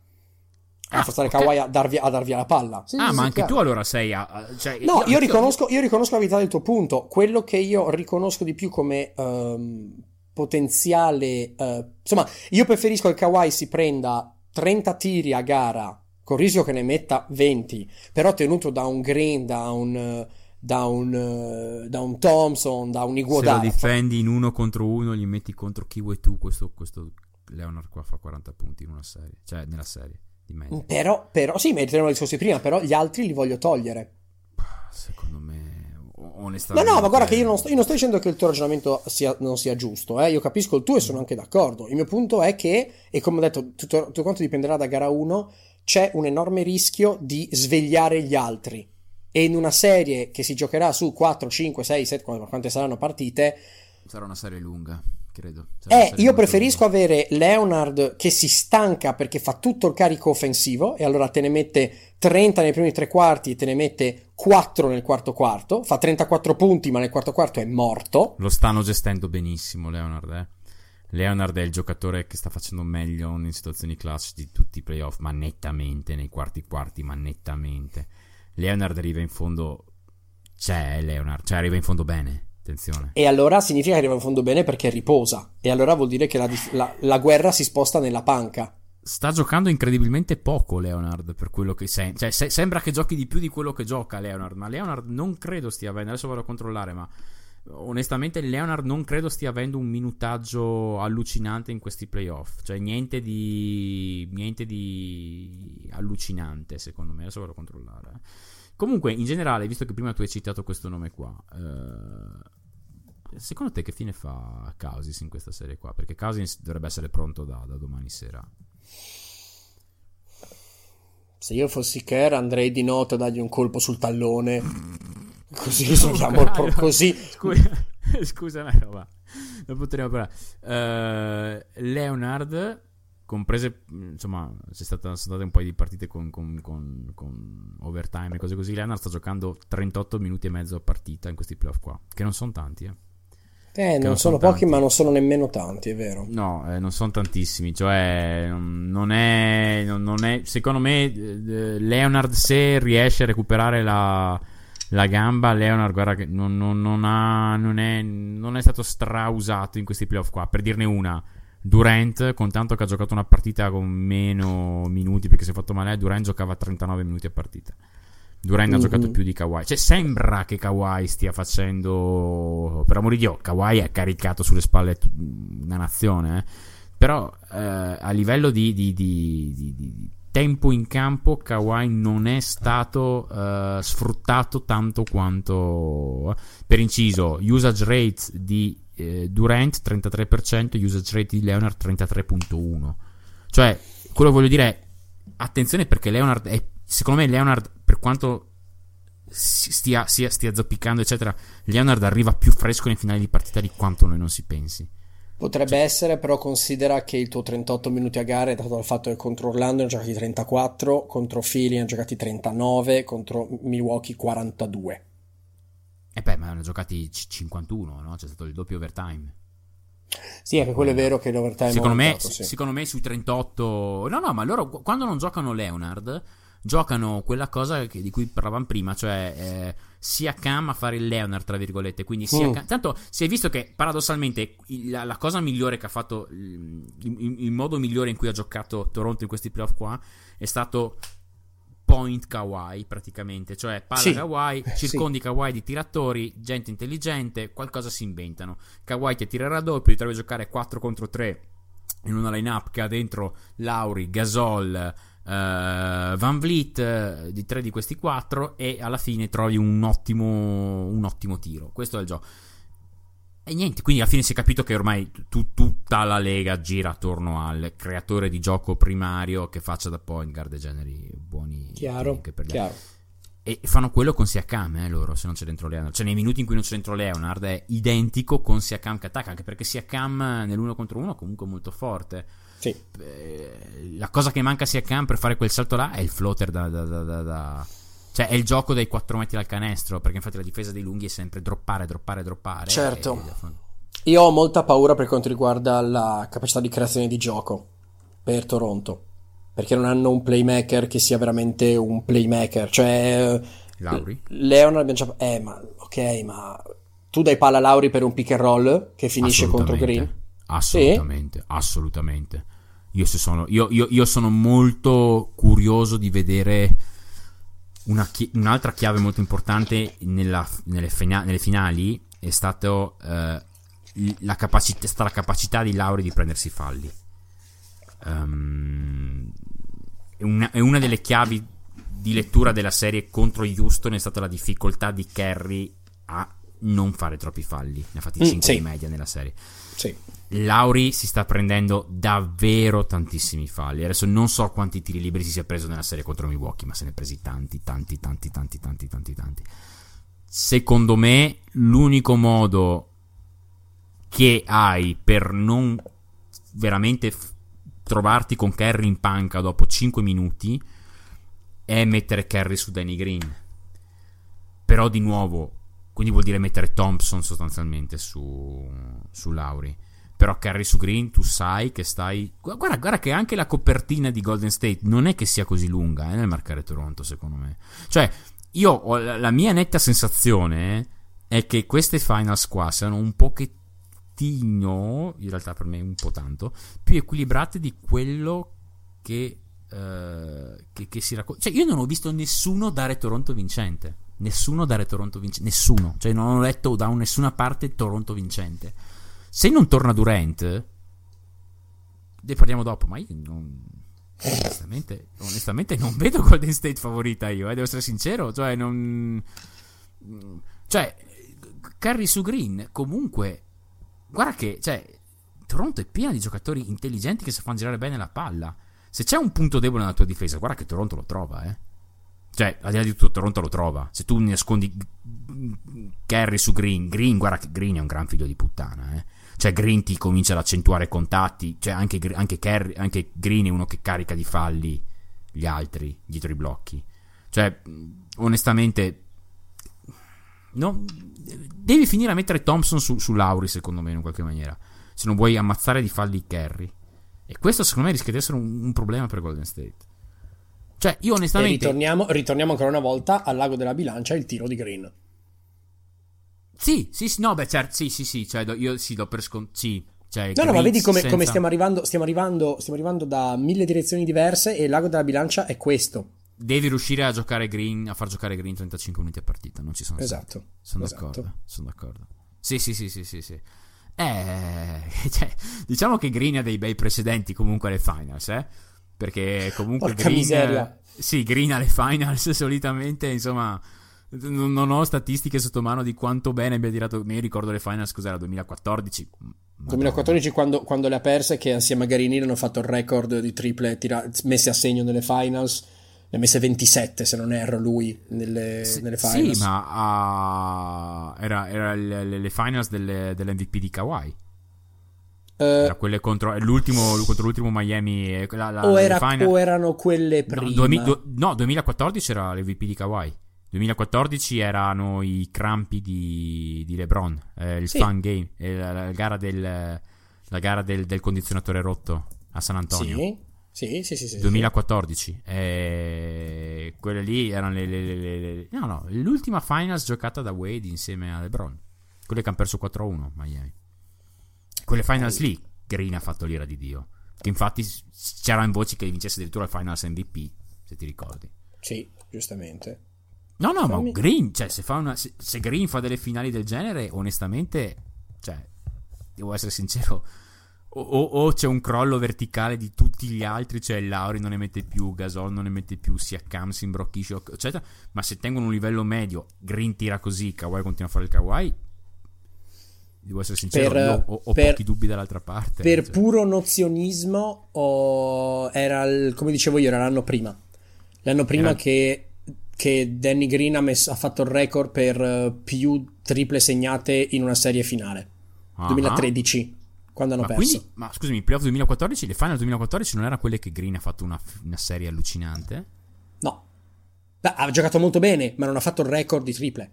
Ah, a forzare okay. Kawhi a dar, via, a dar via la palla. Sì, ah, sì, ma anche chiaro. tu allora sei. A, cioè, no, io, io, riconosco, io riconosco la verità del tuo punto. Quello che io riconosco di più come. Um, potenziale uh, insomma io preferisco che Kawhi si prenda 30 tiri a gara con il rischio che ne metta 20, però tenuto da un Green, da un, da un, da un Thompson, da un Iguodala. Se lo difendi in uno contro uno, gli metti contro chi vuoi tu, questo, questo Leonard qua fa 40 punti in una serie, cioè nella serie di media. Però, però sì, metteremo le discorsi prima, però gli altri li voglio togliere. Secondo me, onestamente... No, no, ma guarda che io non sto, io non sto dicendo che il tuo ragionamento sia, non sia giusto, eh? io capisco il tuo e sono anche d'accordo. Il mio punto è che, e come ho detto, tutto, tutto quanto dipenderà da gara 1 c'è un enorme rischio di svegliare gli altri. E in una serie che si giocherà su 4, 5, 6, 7, quante saranno partite. Sarà una serie lunga, credo. Eh, io preferisco lunga. avere Leonard che si stanca perché fa tutto il carico offensivo e allora te ne mette 30 nei primi tre quarti e te ne mette 4 nel quarto quarto. Fa 34 punti, ma nel quarto quarto è morto. Lo stanno gestendo benissimo, Leonard, eh. Leonard è il giocatore che sta facendo meglio in situazioni clutch di tutti i playoff, ma nettamente, nei quarti quarti, ma nettamente. Leonard arriva in fondo... C'è Leonard, cioè arriva in fondo bene. Attenzione. E allora significa che arriva in fondo bene perché riposa. E allora vuol dire che la, la, la guerra si sposta nella panca. sta giocando incredibilmente poco Leonard per quello che sembra. Cioè, se- sembra che giochi di più di quello che gioca Leonard, ma Leonard non credo stia avendo, adesso vado a controllare, ma onestamente Leonard non credo stia avendo un minutaggio allucinante in questi playoff, cioè niente di niente di allucinante secondo me, adesso vado a controllare. Eh. Comunque, in generale, visto che prima tu hai citato questo nome qua, eh, secondo te che fine fa Cousins in questa serie qua? Perché Cousins dovrebbe essere pronto da, da domani sera. Se io fossi Kerr andrei di notte a dargli un colpo sul tallone Così risolviamo il problema. Così. Scusa, scusa una roba. Non potremmo parlare. Uh, Leonard, comprese, insomma, c'è stata, sono state un paio di partite con, con, con, con, overtime e cose così. Leonard sta giocando 38 minuti e mezzo a partita in questi playoff qua, che non sono tanti, eh. Eh, non, non, sono, pochi, tanti. ma non sono nemmeno tanti, è vero. No, eh, non sono tantissimi. Cioè, non è, non è. Secondo me, eh, Leonard, se riesce a recuperare la, la gamba Leonard guarda che non, non, non, ha, non, è, non è stato strausato in questi playoff qua per dirne una Durant con tanto che ha giocato una partita con meno minuti perché si è fatto male Durant giocava 39 minuti a partita Durant mm-hmm. ha giocato più di Kawhi cioè sembra che Kawhi stia facendo per amore di Dio Kawhi ha caricato sulle spalle una nazione eh. però eh, a livello di, di, di, di tempo in campo Kawhi non è stato uh, sfruttato tanto quanto per inciso usage rate di eh, Durant 33% usage rate di Leonard 33.1 cioè quello voglio dire è attenzione perché Leonard è secondo me Leonard per quanto stia, stia, stia zoppicando eccetera Leonard arriva più fresco nei finali di partita di quanto noi non si pensi Potrebbe essere, però considera che il tuo 38 minuti a gara è dato dal fatto che contro Orlando ne giocati 34, contro Philly ne giocati 39, contro Milwaukee 42. E beh, ma ne hanno giocati 51, no? C'è stato il doppio overtime. Sì, anche quello è vero che l'overtime secondo me, dato, sì. secondo me sui 38 No, no, ma loro quando non giocano Leonard giocano quella cosa che, di cui parlavamo prima, cioè eh, sia Cam a fare il Leonard, tra virgolette. Quindi sia mm. Tanto si è visto che paradossalmente la, la cosa migliore che ha fatto, il, il, il, modo migliore in cui ha giocato Toronto in questi playoff qua è stato point Kawhi praticamente, cioè palla sì. Kawhi, circondi sì. Kawhi di tiratori, gente intelligente, qualcosa si inventano. Kawhi ti tirerà doppio, ti trovi a giocare 4 contro 3 in una lineup che ha dentro Lauri, Gasol, Uh, Van Vliet uh, di tre di questi quattro e alla fine trovi un ottimo, un ottimo tiro. Questo è il gioco. E niente, quindi alla fine si è capito che ormai tu, tutta la lega gira attorno al creatore di gioco primario che faccia da point guard e generi buoni. Chiaro, per chiaro. E fanno quello con Siakam, eh, loro, se non c'è dentro Leonard. Cioè, nei minuti in cui non c'è dentro Leonard è identico con Siakam che attacca, anche perché Siakam nell'uno contro uno è comunque molto forte. Sì. Eh, la cosa che manca sia Cam per fare quel salto là è il floater da, da, da, da, Cioè è il gioco dei 4 metri dal canestro, perché infatti la difesa dei lunghi è sempre droppare, droppare, droppare. Certo. E... Io ho molta paura per quanto riguarda la capacità di creazione di gioco per Toronto, perché non hanno un playmaker che sia veramente un playmaker, cioè... Lauri? Leonard abbiamo già... Eh, ma ok, ma tu dai palla a Lauri per un pick and roll che finisce contro Green? Assolutamente, sì? assolutamente. Io, sono, io, io, io sono molto curioso di vedere una chi- un'altra chiave molto importante nella, nelle, fina- nelle, finali è, stato, eh, la capacità, è stata la capacità di Lauri di prendersi falli. Um, è, una, è, una, delle chiavi di lettura della serie contro Houston è stata la difficoltà di Kerry a non fare troppi falli. Ne ha fatti 5 mm, sì. di media nella serie. Sì. Lauri si sta prendendo davvero tantissimi falli. Adesso non so quanti tiri liberi si sia preso nella serie contro Milwaukee, ma se ne è presi tanti, tanti, tanti, tanti, tanti, tanti, tanti. Secondo me, l'unico modo che hai per non veramente f- trovarti con Kerry in panca dopo 5 minuti è mettere Kerry su Danny Green. Però di nuovo, quindi vuol dire mettere Thompson sostanzialmente su, su Lauri però Carry su Green tu sai che stai guarda, guarda, che anche la copertina di Golden State non è che sia così lunga eh, nel marcare Toronto secondo me cioè io ho la, la mia netta sensazione è che queste finals qua siano un pochettino in realtà per me un po' tanto più equilibrate di quello che, uh, che, che si racconta. Cioè, io non ho visto nessuno dare Toronto vincente. Nessuno dare Toronto vincente. Nessuno. Cioè, non ho letto da nessuna parte Toronto vincente. Se non torna Durant, ne parliamo dopo, ma io non. Onestamente, onestamente non vedo Golden State favorita io, eh, devo essere sincero. Cioè, non. Cioè, Curry su Green, comunque. Guarda che, cioè, Toronto è piena di giocatori intelligenti che si fanno girare bene la palla. Se c'è un punto debole nella tua difesa, guarda che Toronto lo trova, eh. Cioè, al di là di tutto, Toronto lo trova. Se tu nascondi Kerry su Green, Green, guarda che Green è un gran figlio di puttana, eh. Cioè, Green comincia ad accentuare contatti. Cioè, anche, anche, Kerry, anche Green è uno che carica di falli gli altri dietro i blocchi. Cioè, onestamente, no, devi finire a mettere Thompson su, su Lauri, secondo me, in qualche maniera se non vuoi ammazzare di falli Kerry. E questo secondo me rischia di essere un, un problema per Golden State. Cioè, io onestamente... Ritorniamo, ritorniamo ancora una volta al lago della bilancia, il tiro di Green. Sì, sì, sì, no, beh, certo, sì, sì, sì, cioè, io sì, do per scontato, sì. Cioè, no, no, ma vedi come, senza... come stiamo, arrivando, stiamo, arrivando, stiamo arrivando da mille direzioni diverse e il lago della bilancia è questo. Devi riuscire a giocare Green, a far giocare Green 35 minuti a partita, non ci sono Esatto. Sono esatto. d'accordo, sono d'accordo. Sì, sì, sì, sì, sì, sì. Eh, cioè, diciamo che Green ha dei bei precedenti comunque alle finals, eh? Perché comunque Porca Green, miseria. Sì, Green alle finals solitamente, insomma, non ho statistiche sotto mano di quanto bene abbia tirato. Mi ricordo le finals, cos'era? 2014? Madonna. 2014 quando, quando, le ha perse, che assieme a Garini hanno fatto il record di triple tira- messe a segno nelle finals ne ha messe 27 se non erro lui nelle, sì, nelle finals. Sì, ma uh, era, era le, le, finals delle, dell'MVP di Kawhi. Uh, era quelle contro l'ultimo, contro l'ultimo Miami. La, la, o, era, o, erano quelle prima? No, 2000, no, 2014 era l'MVP di Kawhi. 2014 erano i crampi di, di LeBron, eh, il sì. fan game, eh, la, la, gara, del, la gara del, del condizionatore rotto a San Antonio. Sì. Sì, sì, sì. sì 2014. Sì. Eh, quelle lì erano le, le, le, le, No, no, l'ultima finals giocata da Wade insieme a LeBron. Quelle che hanno perso 4-1 Miami. Quelle finals lì, Green ha fatto l'ira di Dio. Che infatti c'erano voci che vincesse addirittura il finals MVP, se ti ricordi. Sì, giustamente. No, no, Fammi... ma Green, cioè, se, fa una, se, se Green fa delle finali del genere, onestamente, cioè, devo essere sincero o, o, c'è un crollo verticale di tutti gli altri, cioè Lauri non ne mette più, Gasol non ne mette più, sia Siakam, Brocchiscio, eccetera. Ma se tengono un livello medio, Green tira così, Kawhi continua a fare il Kawhi. Devo essere sincero, per, ho, ho per, pochi dubbi dall'altra parte. Per cioè. puro nozionismo, oh, era il, come dicevo io, era l'anno prima. L'anno prima era... che, che, Danny Green ha, messo, ha, fatto il record per uh, più triple segnate in una serie finale. Uh-huh. 2013 quando hanno ma perso. Quindi, ma scusami, il playoff 2014, le final 2014 non era quelle che Green ha fatto una, una serie allucinante? No. Ha giocato molto bene, ma non ha fatto il record di triple.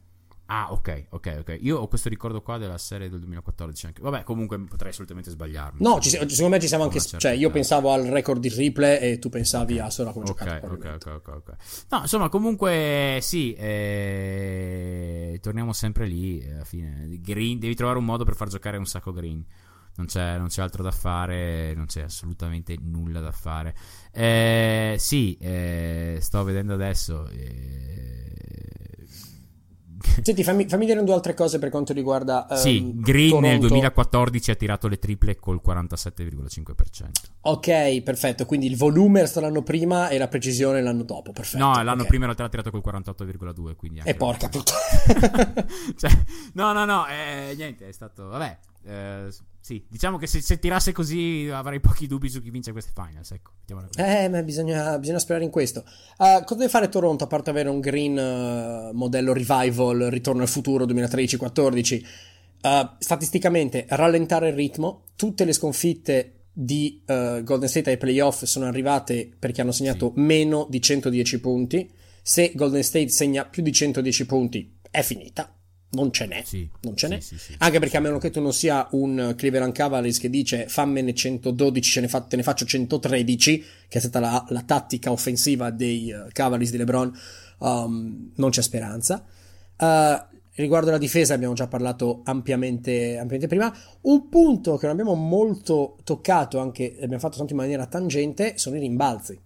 Ah, ok, ok, ok. Io ho questo ricordo qua della serie del 2014 anche. Vabbè, comunque potrei assolutamente sbagliarmi. No, ci, secondo me ci siamo anche. Cioè, io pensavo al record di triple e tu pensavi okay. a solo come okay, giocato. Ok, ok, ok, ok. No, insomma, comunque sì. Eh, torniamo sempre lì. Alla fine, Green, devi trovare un modo per far giocare un sacco Green non c'è, non c'è, altro da fare, non c'è assolutamente nulla da fare. Eh, sì, eh, sto vedendo adesso. Eh... Senti, fammi, fammi, dire due altre cose per quanto riguarda. Um, sì, Green Toronto. nel 2014 ha tirato le triple col 47,5%. Ok, perfetto. Quindi il volume sta l'anno prima e la precisione l'anno dopo. Perfetto. No, l'anno okay. prima in realtà ha tirato col 48,2%. Quindi e porca puttana. cioè, no, no, no, eh, niente, è stato. Vabbè. Eh, sì, diciamo che se, se, tirasse così avrei pochi dubbi su chi vince queste finals. Ecco, eh, ma bisogna, bisogna, sperare in questo. Uh, cosa deve fare Toronto a parte avere un green uh, modello revival, ritorno al futuro 2013-14? Uh, eh, statisticamente, rallentare il ritmo. Tutte le sconfitte di Golden State ai playoff sono arrivate perché hanno segnato sì. meno di 110 punti. Se Golden State segna più di 110 punti, è finita non ce n'è, sì, non ce sì, n'è. Sì, anche perché a meno che tu non sia un Cleveland Cavaliers che dice fammene 112 ce ne fa, te ne faccio 113 che è stata la, la tattica offensiva dei uh, Cavaliers di LeBron um, non c'è speranza uh, Riguardo la difesa abbiamo già parlato ampiamente, ampiamente, prima. Un punto che non abbiamo molto toccato, anche abbiamo fatto tanto in maniera tangente, sono i rimbalzi.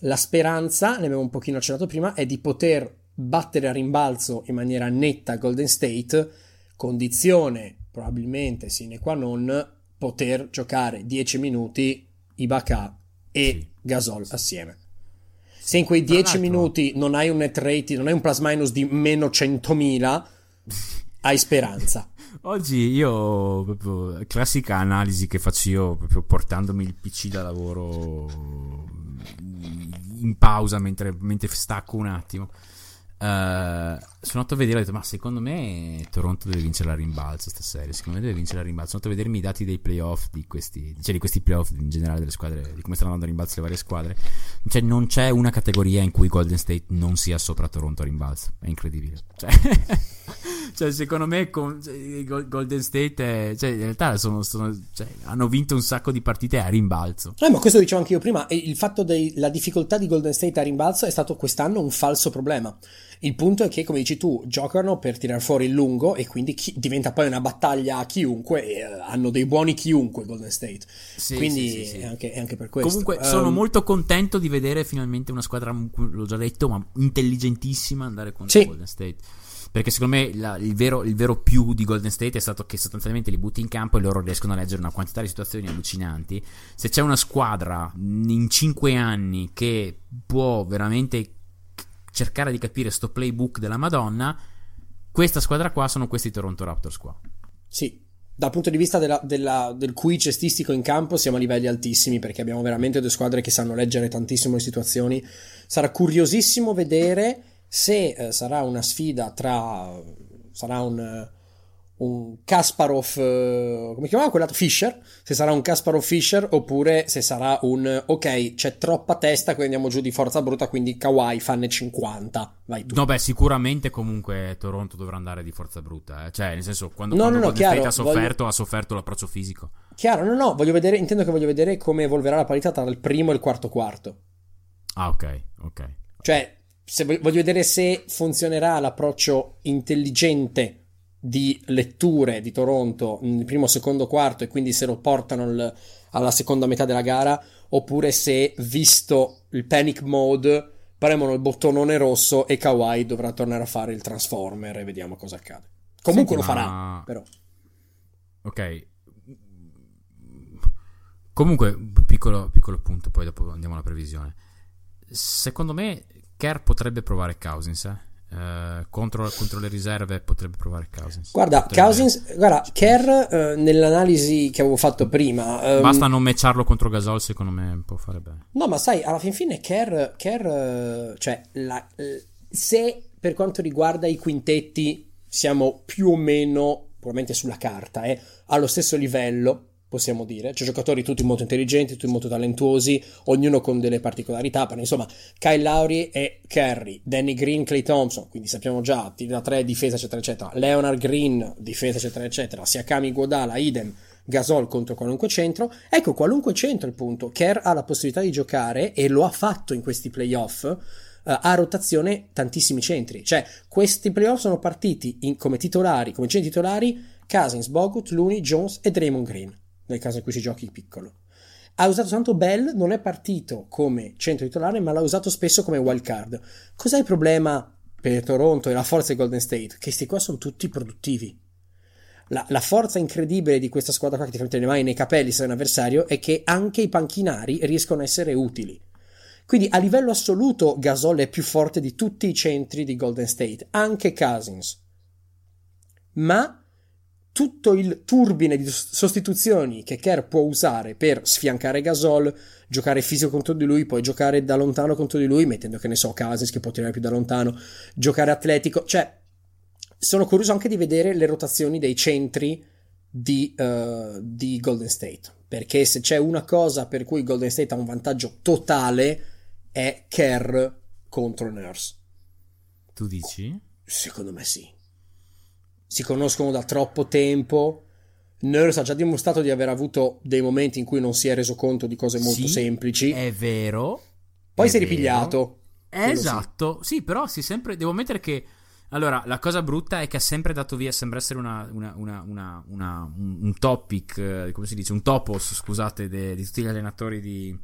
La speranza, ne abbiamo un pochino accennato prima, è di poter battere a rimbalzo in maniera netta Golden State, condizione probabilmente sine qua non poter giocare 10 minuti Ibaka e. Gasol assieme. Se in quei 10 minuti non hai un net rating, non hai un plus minus di meno 100.000, hai speranza. Oggi io, proprio, classica analisi che faccio io, proprio portandomi il PC da lavoro in pausa mentre, mentre stacco un attimo. Uh, sono andato a vedere e ho detto ma secondo me Toronto deve vincere la rimbalzo stasera secondo me deve vincere la rimbalzo. Sono andato a vedermi i dati dei playoff di questi cioè di questi playoff in generale delle squadre di come stanno andando a rimbalzo le varie squadre. Cioè non c'è una categoria in cui Golden State non sia sopra Toronto a rimbalzo è incredibile. Cioè, cioè secondo me con, cioè, Golden State è, cioè, in realtà sono, sono, cioè, hanno vinto un sacco di partite a rimbalzo. Eh, ma questo dicevo anche io prima il fatto della difficoltà di Golden State a rimbalzo è stato quest'anno un falso problema il punto è che, come dici tu, giocano per tirare fuori il lungo e quindi chi- diventa poi una battaglia a chiunque e uh, hanno dei buoni chiunque Golden State. Sì, quindi sì, sì, è, anche, è, anche, per questo. Comunque um, sono molto contento di vedere finalmente una squadra, l'ho già detto, ma intelligentissima andare contro Golden State. Perché secondo me la, il, vero, il, vero, più di Golden State è stato che sostanzialmente li butti in campo e loro riescono a leggere una quantità di situazioni allucinanti. Se c'è una squadra in 5 anni che può veramente cercare di capire sto playbook della Madonna, questa squadra qua sono questi Toronto Raptors qua. Sì, dal punto di vista della, della, del QI cestistico in campo siamo a livelli altissimi perché abbiamo veramente due squadre che sanno leggere tantissimo le situazioni. Sarà curiosissimo vedere se eh, sarà una sfida tra... sarà un un Kasparov, eh, come chiamava quella? Fischer, se sarà un Kasparov Fischer oppure se sarà un ok, c'è troppa testa, quindi andiamo giù di forza bruta, quindi Kawhi fanne 50. Vai tu. No, beh, sicuramente comunque Toronto dovrà andare di forza brutta, eh. cioè nel senso quando, no, quando no, no, chiaro, ha sofferto, voglio... ha sofferto l'approccio fisico. Chiaro, no, no, voglio vedere, intendo che voglio vedere come evolverà la parità tra il primo e il quarto quarto. Ah, ok, ok. Cioè, voglio vedere se funzionerà l'approccio intelligente di letture di Toronto nel primo secondo quarto e quindi se lo portano il, alla seconda metà della gara oppure se visto il panic mode premono il bottonone rosso e Kawhi dovrà tornare a fare il transformer e vediamo cosa accade. Comunque Senti, lo farà ma... però. Ok. Comunque piccolo, piccolo punto poi dopo andiamo alla previsione. Secondo me Kerr potrebbe provare Cousins eh Uh, contro, contro, le riserve potrebbe provare Cousins. Guarda, potrebbe... Cousins, guarda, Kerr uh, nell'analisi che avevo fatto prima. Um... Basta non matcharlo contro Gasol, secondo me può fare bene. No, ma sai, alla fin fine Kerr, Kerr uh, cioè, la, se per quanto riguarda i quintetti siamo più o meno, probabilmente sulla carta, eh, allo stesso livello possiamo dire. C'è giocatori tutti molto intelligenti, tutti molto talentuosi, ognuno con delle particolarità, però insomma, Kyle Lowry e Kerry, Danny Green, Clay Thompson, quindi sappiamo già, da 3, difesa, eccetera, eccetera. Leonard Green, difesa, eccetera, eccetera. Siakami Guadala, idem. Gasol contro qualunque centro. Ecco, qualunque centro il punto. Kerr ha la possibilità di giocare e lo ha fatto in questi playoff uh, a rotazione tantissimi centri. Cioè, questi playoff sono partiti in, come titolari, come centri titolari, Cousins, Bogut, Looney, Jones e Draymond Green nel caso in cui si giochi piccolo. Ha usato tanto Bell, non è partito come centro titolare, ma l'ha usato spesso come wild card. Cos'è il problema per Toronto e la forza di Golden State? Che questi qua sono tutti produttivi. La, la, forza incredibile di questa squadra qua che ti mette le mani nei capelli se è un avversario è che anche i panchinari riescono a essere utili. Quindi a livello assoluto Gasol è più forte di tutti i centri di Golden State, anche Cousins. Ma tutto il turbine di sostituzioni che Kerr può usare per sfiancare Gasol, giocare fisico contro di lui, poi giocare da lontano contro di lui, mettendo che ne so, Cousins che può tirare più da lontano, giocare atletico, cioè sono curioso anche di vedere le rotazioni dei centri di, uh, di Golden State, perché se c'è una cosa per cui Golden State ha un vantaggio totale è Kerr contro Nurse. Tu dici? Secondo me sì si conoscono da troppo tempo. Nurse ha già dimostrato di aver avuto dei momenti in cui non si è reso conto di cose molto sì, semplici. È vero. Poi è si è ripigliato. Esatto, sì. sì. però si sempre. Devo ammettere che Allora, la cosa brutta è che ha sempre dato via, sembra essere una, una, una, un, un, topic, eh, come si dice, un topos, scusate, de, di tutti gli allenatori di,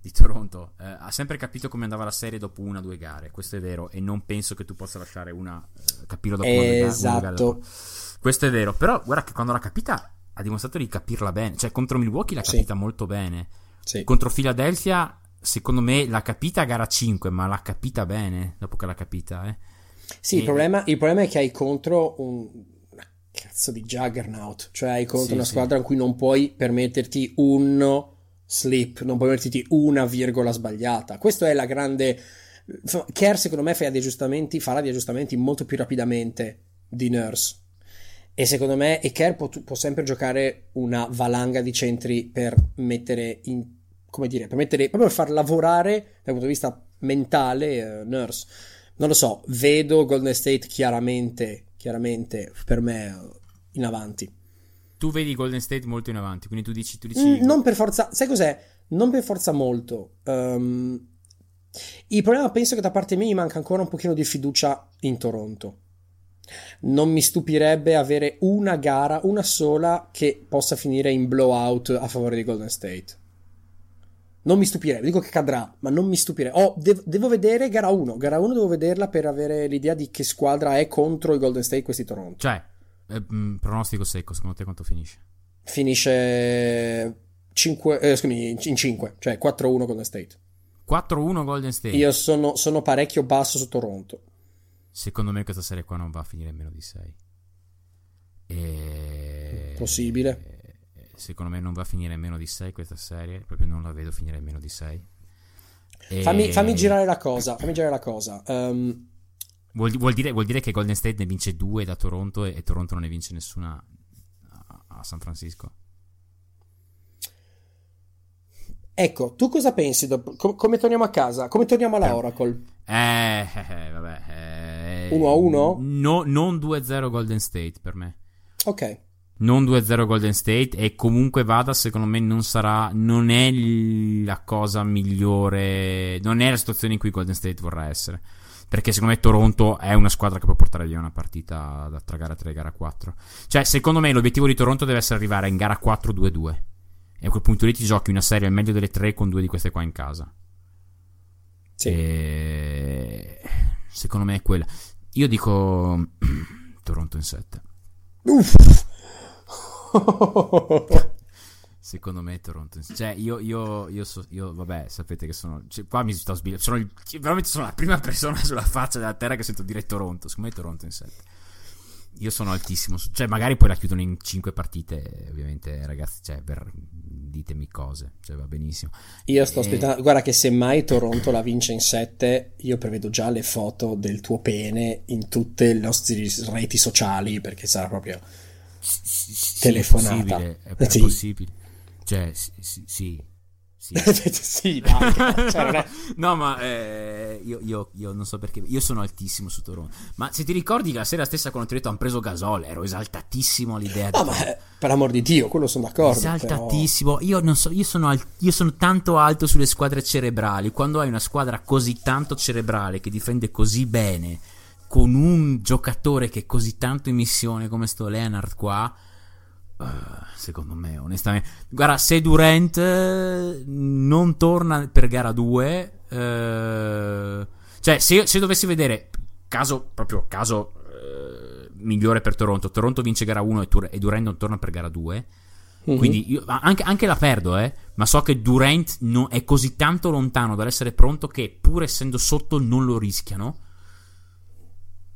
di Toronto. Eh, ha sempre capito come andava la serie dopo una o due gare, questo è vero, e non penso che tu possa lasciare una, eh, capirlo dopo esatto. una, gare. Esatto. Questo è vero, però guarda che quando l'ha capita ha dimostrato di capirla bene, cioè contro Milwaukee l'ha capita sì. molto bene. Sì. Contro Philadelphia, secondo me, l'ha capita a gara 5, ma l'ha capita bene dopo che l'ha capita, eh. Sì, e... il, problema, il, problema, è che hai contro un una cazzo di juggernaut, cioè hai contro sì, una squadra in cui non puoi permetterti un slip, non puoi permetterti una virgola sbagliata. Questa è la grande... Kerr secondo me fa degli aggiustamenti, farà degli aggiustamenti molto più rapidamente di Nurse. E secondo me Eker può, può, sempre giocare una valanga di centri per mettere in, come dire, per mettere, proprio per far lavorare dal punto di vista mentale uh, Nurse non lo so, vedo Golden State chiaramente, chiaramente per me in avanti. Tu vedi Golden State molto in avanti, quindi tu dici... Tu dici... Mm, non per forza, sai cos'è? Non per forza molto. Um, il problema penso che da parte mia mi manca ancora un pochino di fiducia in Toronto. Non mi stupirebbe avere una gara, una sola, che possa finire in blowout a favore di Golden State. Non mi stupirei, dico che cadrà, ma non mi stupirei. Oh, devo, devo vedere gara 1. Gara 1 devo vederla per avere l'idea di che squadra è contro i Golden State questi Toronto. Cioè, eh, mm, pronostico secco, secondo te quanto finisce? Finisce 5, eh, scusami, in 5, cioè 4-1 Golden State. 4-1 Golden State. Io sono, sono parecchio basso su Toronto. Secondo me questa serie qua non va a finire meno di 6. E... Possibile secondo me non va a finire meno di 6 questa serie, proprio non la vedo finire meno di 6. E... Fammi, fammi, girare la cosa, fammi girare la cosa. Um... Vuol, vuol, dire, vuol, dire, che Golden State ne vince 2 da Toronto e, e, Toronto non ne vince nessuna a, a San Francisco. Ecco, tu cosa pensi? Dopo, com- come torniamo a casa? Come torniamo alla eh, Oracle? Eh, eh vabbè. 1 eh, a 1? No, non 2-0 Golden State per me. Ok non 2-0 Golden State e comunque vada secondo me non sarà non è la cosa migliore non è la situazione in cui Golden State vorrà essere perché secondo me Toronto è una squadra che può portare via una partita da tra gara 3 e gara 4 cioè secondo me l'obiettivo di Toronto deve essere arrivare in gara 4 2-2 e a quel punto lì ti giochi una serie al meglio delle tre con due di queste qua in casa. Sì. e... secondo me è quella. Io dico Toronto in 7 Uff Secondo me Toronto. Cioè, io, io, io, so, io vabbè, sapete che sono. Cioè, qua mi sto sbagliando. Sono il, veramente sono la prima persona sulla faccia della terra che sento dire Toronto. Secondo me Toronto in 7. Io sono altissimo. Cioè, magari poi la chiudono in 5 partite. Ovviamente, ragazzi, cioè, per, ditemi cose. Cioè, va benissimo. Io sto e... aspettando. Guarda, che se mai Toronto la vince in 7, io prevedo già le foto del tuo pene in tutte le nostre reti sociali. Perché sarà proprio telefonata. È, è sì. possibile. Cioè, sì. sì, sì. sì dai, cioè, no, ma eh, io, io, io, non so perché. Io sono altissimo su Toronto. Ma se ti ricordi che la sera stessa quando ti ho detto hanno preso Gasol, ero esaltatissimo all'idea. No, ma per amor di Dio, quello sono d'accordo. Esaltatissimo. Però... Io, non so, io, sono al, io sono tanto alto sulle squadre cerebrali. Quando hai una squadra così tanto cerebrale che difende così bene con un giocatore che è così tanto in missione come sto Leonard qua, uh, secondo me, onestamente, guarda, se Durant uh, non torna per gara 2, uh, eh, cioè, se, se, dovessi vedere caso, proprio caso migliore per Toronto, Toronto vince gara 1 e, Tur- e Durant non torna per gara 2. Mm-hmm. Quindi io, anche, anche, la perdo, eh, ma so che Durant no, è così tanto lontano dall'essere pronto che pur essendo sotto non lo rischiano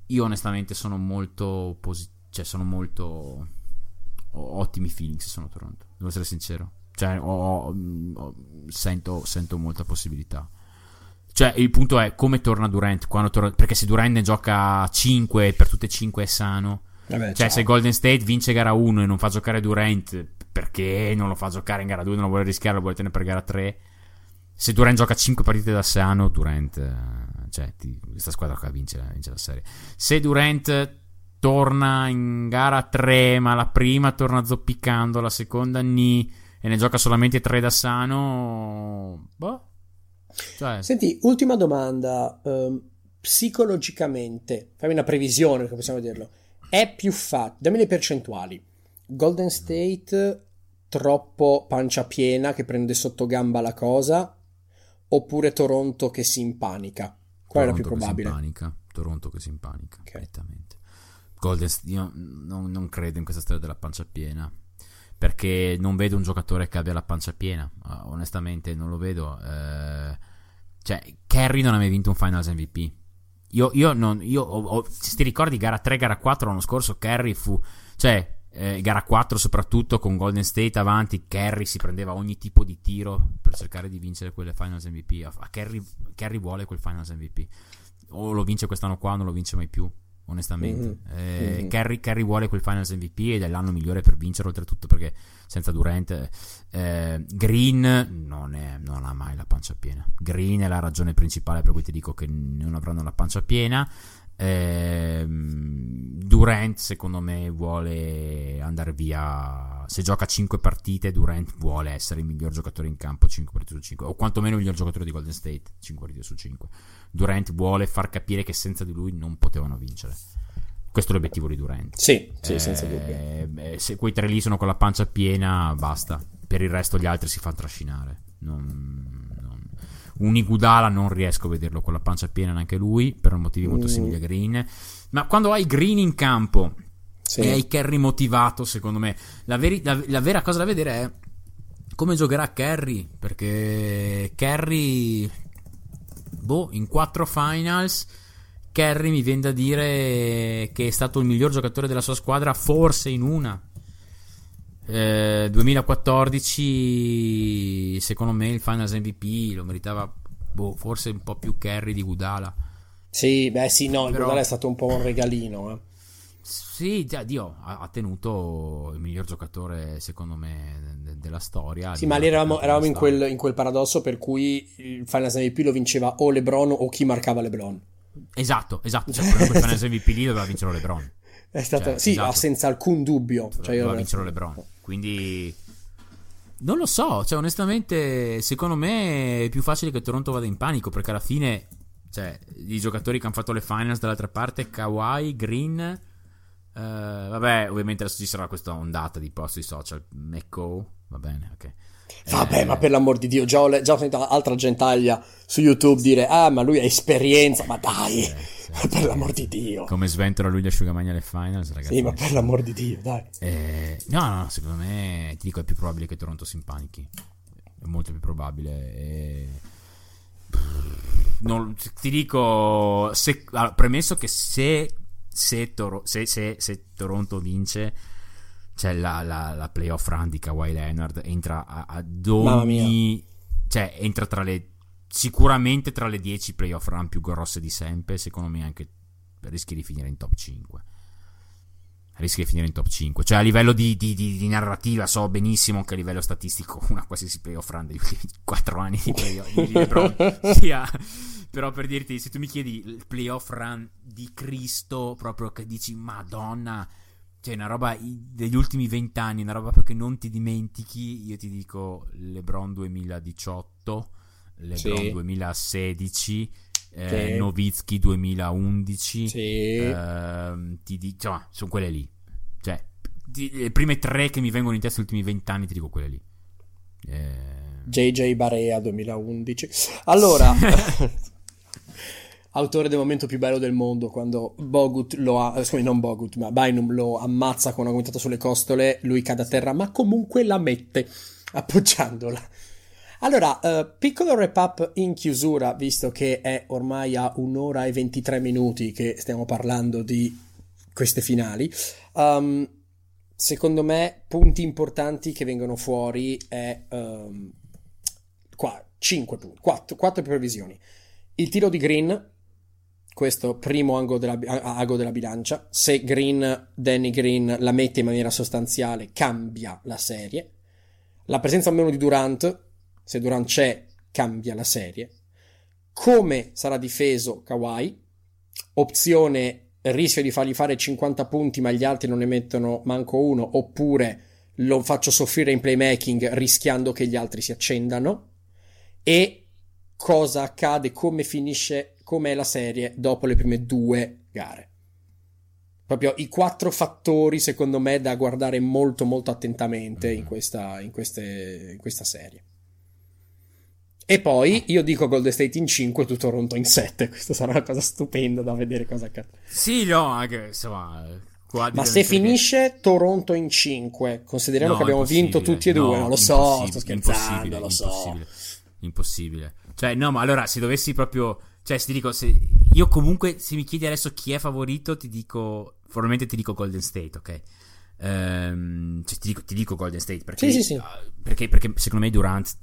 io onestamente sono molto positivo, cioè sono molto ho ottimi feeling se sono Toronto, devo essere sincero. Cioè, ho, ho, sento, sento molta possibilità. Cioè, il punto è come torna Durant, torna, perché se Durant ne gioca 5 per tutte e 5 è sano. Vabbè, cioè, ciao. se Golden State vince gara 1 e non fa giocare Durant, perché non lo fa giocare in gara 2, non lo vuole rischiare, lo vuole tenere per gara 3. Se Durant gioca 5 partite da sano, Durant cioè, ti, questa squadra qua vince, vince, la serie. Se Durant torna in gara 3, ma la prima torna zoppicando, la seconda ni e ne gioca solamente 3 da sano, boh. Cioè... Senti, ultima domanda. Um, psicologicamente, fammi una previsione, come possiamo dirlo, è più facile, dammi le percentuali. Golden State troppo pancia piena che prende sotto gamba la cosa oppure Toronto che si impanica? Qual Toronto è la più probabile? Toronto che si impanica, okay. Golden State, io non, non credo in questa storia della pancia piena perché non vedo un giocatore che abbia la pancia piena. Uh, onestamente, non lo vedo. Uh, cioè, Kerry non ha mai vinto un Finals MVP. Io, io non. Io ho, ho, se ti ricordi, gara 3, gara 4 l'anno scorso, Kerry fu. Cioè, eh, gara 4 soprattutto con Golden State avanti, Kerry si prendeva ogni tipo di tiro per cercare di vincere quelle Finals MVP. A, Kerry vuole quel Finals MVP. O lo vince quest'anno qua o non lo vince mai più onestamente. Mm-hmm. Eh, mm-hmm. Kerry, Kerry, vuole quel Finals MVP ed è l'anno migliore per vincere, oltretutto perché senza Durant. Eh, Green non, è, non, ha mai la pancia piena. Green è la ragione principale per cui ti dico che non avranno la pancia piena. Eh, Durant, secondo me, vuole andare via. Se gioca 5 partite, Durant vuole essere il miglior giocatore in campo 5 partite su 5, o quantomeno il miglior giocatore di Golden State 5 partite su 5. Durant vuole far capire che senza di lui non potevano vincere. Questo è l'obiettivo di Durant. Sì, sì eh, senza dubbio. Eh, se quei tre lì sono con la pancia piena, basta. Per il resto gli altri si fanno trascinare. Non, non. Un Igudala non riesco a vederlo con la pancia piena neanche lui, per motivi molto mm. simili a Green. Ma quando hai Green in campo sì. e hai Kerry motivato, secondo me, la, veri, la, la vera cosa da vedere è come giocherà Kerry. Perché Kerry boh, in quattro finals. Kerry mi viene da dire che è stato il miglior giocatore della sua squadra, forse in una. Eh, 2014, secondo me, il Finals MVP lo meritava boh, forse un po' più Kerry di Gudala. Sì, beh, sì, no, Però... Gudala è stato un po' un regalino. Eh. Sì, già, Dio ha, tenuto il miglior giocatore, secondo me, de- della storia. Sì, ma lì eravamo, eravamo in, quel, in, quel, paradosso per cui il Finals MVP lo vinceva o LeBron o chi marcava LeBron. Esatto, esatto. Cioè, quel Finals MVP lì doveva vincere LeBron. È stato, cioè, sì, esatto. senza alcun dubbio. Cioè, doveva vincere LeBron. Quindi... Non lo so, cioè onestamente secondo me è più facile che Toronto vada in panico perché alla fine, cioè, i giocatori che hanno fatto le finals dall'altra parte, Kawhi, Green, Uh, vabbè, ovviamente adesso ci sarà questa ondata di post sui social. Mecco, va bene, ok. Vabbè, eh, ma per l'amor di Dio, già ho, già ho sentito altra gentaglia su YouTube dire: Ah, ma lui ha esperienza, ma dai, eh, sì, per l'amor di Dio. Come sventola lui gli asciugamani alle finals, ragazzi. Sì, ma per l'amor di Dio, dai. Eh, no, no, secondo me ti dico è più probabile che Toronto si impanichi. È molto più probabile. E... Non, ti dico, se, allora, premesso che se se, Toro- se, se, se Toronto vince c'è la, la, la, playoff run di Kawhi Leonard entra a, ad ogni cioè entra tra le sicuramente tra le 10 playoff run più grosse di sempre secondo me anche rischi di finire in top 5 rischi di finire in top 5 cioè a livello di, di, di, di narrativa so benissimo che a livello statistico una qualsiasi playoff run degli ultimi 4 anni di playoff di LeBron sia. Però per dirti, se tu mi chiedi il playoff run di Cristo, proprio che dici, Madonna, cioè una roba degli ultimi vent'anni, una roba proprio che non ti dimentichi, io ti dico LeBron 2018, LeBron sì. 2016, eh, sì. Novitsky 2011, sì. eh, ti dico, sono quelle lì. Cioè, ti, le prime tre che mi vengono in testa negli ultimi vent'anni, ti dico quelle lì. Eh... JJ Barea 2011. Allora, autore del momento più bello del mondo, quando Bogut lo ha, eh, scusami, non Bogut, ma Bynum lo ammazza con una guantata sulle costole, lui cade a terra, ma comunque la mette, appoggiandola. Allora, uh, piccolo wrap up in chiusura, visto che è ormai a un'ora e 23 minuti che stiamo parlando di queste finali. Um, secondo me, punti importanti che vengono fuori è um, qua, 5 punti, 4, 4 previsioni. Il tiro di Green, questo primo ago della, ago della bilancia. Se Green, Danny Green la mette in maniera sostanziale, cambia la serie. La presenza o meno di Durant, se Durant c'è, cambia la serie. Come sarà difeso Kawhi? Opzione rischio di fargli fare 50 punti, ma gli altri non ne mettono manco uno, oppure lo faccio soffrire in playmaking rischiando che gli altri si accendano. E cosa accade, come finisce com'è la serie dopo le prime due gare. Proprio i quattro fattori, secondo me, da guardare molto molto attentamente in questa, in queste, in questa serie. E poi io dico Golden State in 5 tu Toronto in 7. Questa sarà una cosa stupenda da vedere cosa accade. Sì, no, anche insomma. Ma se finisce che... Toronto in 5, consideriamo no, che abbiamo vinto tutti e due, no, non lo so, sto scherzando, lo so. Impossibile. impossibile. Cioè, no, ma allora se dovessi proprio. Cioè, se ti dico, se io comunque, se mi chiedi adesso chi è favorito, ti dico. Probabilmente ti dico Golden State, ok? Ehm, cioè, ti, dico, ti dico Golden State perché, sì, sì, sì. perché, perché secondo me Durant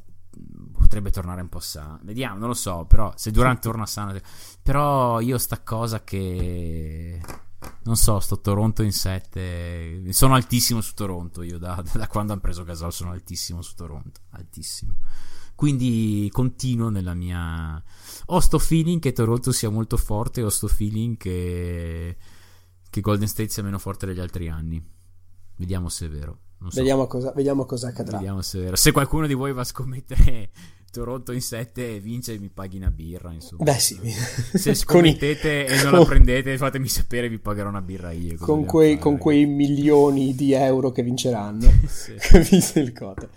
potrebbe tornare un po' sano. Vediamo, non lo so, però se Durant torna sano. Però io sta cosa che non so, sto Toronto in 7. Sono altissimo su Toronto. Io da, da quando hanno preso Gasol sono altissimo su Toronto. Altissimo. Quindi continuo nella mia. Ho sto feeling che Toronto sia molto forte. Ho sto feeling che, che Golden State sia meno forte degli altri anni. Vediamo se è vero. So. Vediamo, cosa, vediamo cosa accadrà. Vediamo se è vero. Se qualcuno di voi va a scommettere Toronto in 7 vince e mi paghi una birra. Insomma. Beh, sì. Se scommettete i... e non la prendete, fatemi sapere, vi pagherò una birra io. Con quei, con quei, milioni di euro che vinceranno. sì. Visto il cote.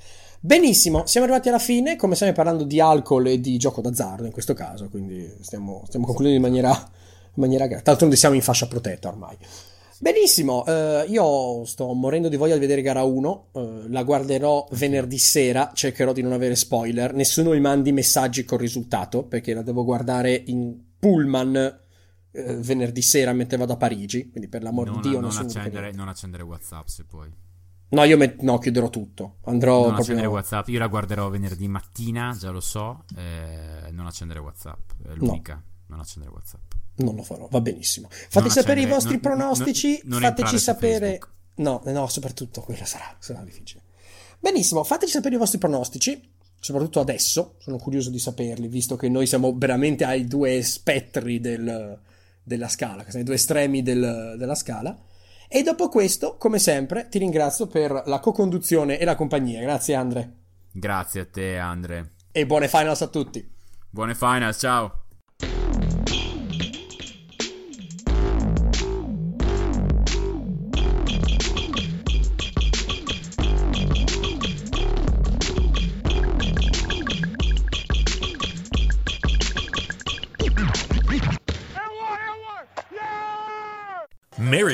Benissimo, siamo arrivati alla fine. Come stiamo parlando di alcol e di gioco d'azzardo in questo caso, quindi stiamo, stiamo concludendo in maniera, in maniera grave. D'altronde siamo in fascia protetta ormai. Benissimo, eh, io sto morendo di voglia di vedere gara 1, eh, la guarderò venerdì sera, cercherò di non avere spoiler, nessuno mi mandi messaggi col risultato perché la devo guardare in pullman eh, venerdì sera mentre vado a Parigi, quindi per l'amor di Dio non, non accendere, non accendere Whatsapp se puoi. No, io met- no, chiuderò tutto. Andrò non proprio... accendere WhatsApp. Io la guarderò venerdì mattina, già lo so. Eh, non accendere WhatsApp. È l'unica. No. Non accendere WhatsApp non lo farò, va benissimo. Fateci sapere i vostri non, pronostici, non, non fateci sapere... No, no, soprattutto quello sarà, sarà difficile. Benissimo, fateci sapere i vostri pronostici, soprattutto adesso, sono curioso di saperli, visto che noi siamo veramente ai due spettri del, della scala, ai due estremi del, della scala. E dopo questo, come sempre, ti ringrazio per la co-conduzione e la compagnia. Grazie Andre. Grazie a te Andre. E buone finals a tutti. Buone finals, ciao. Mary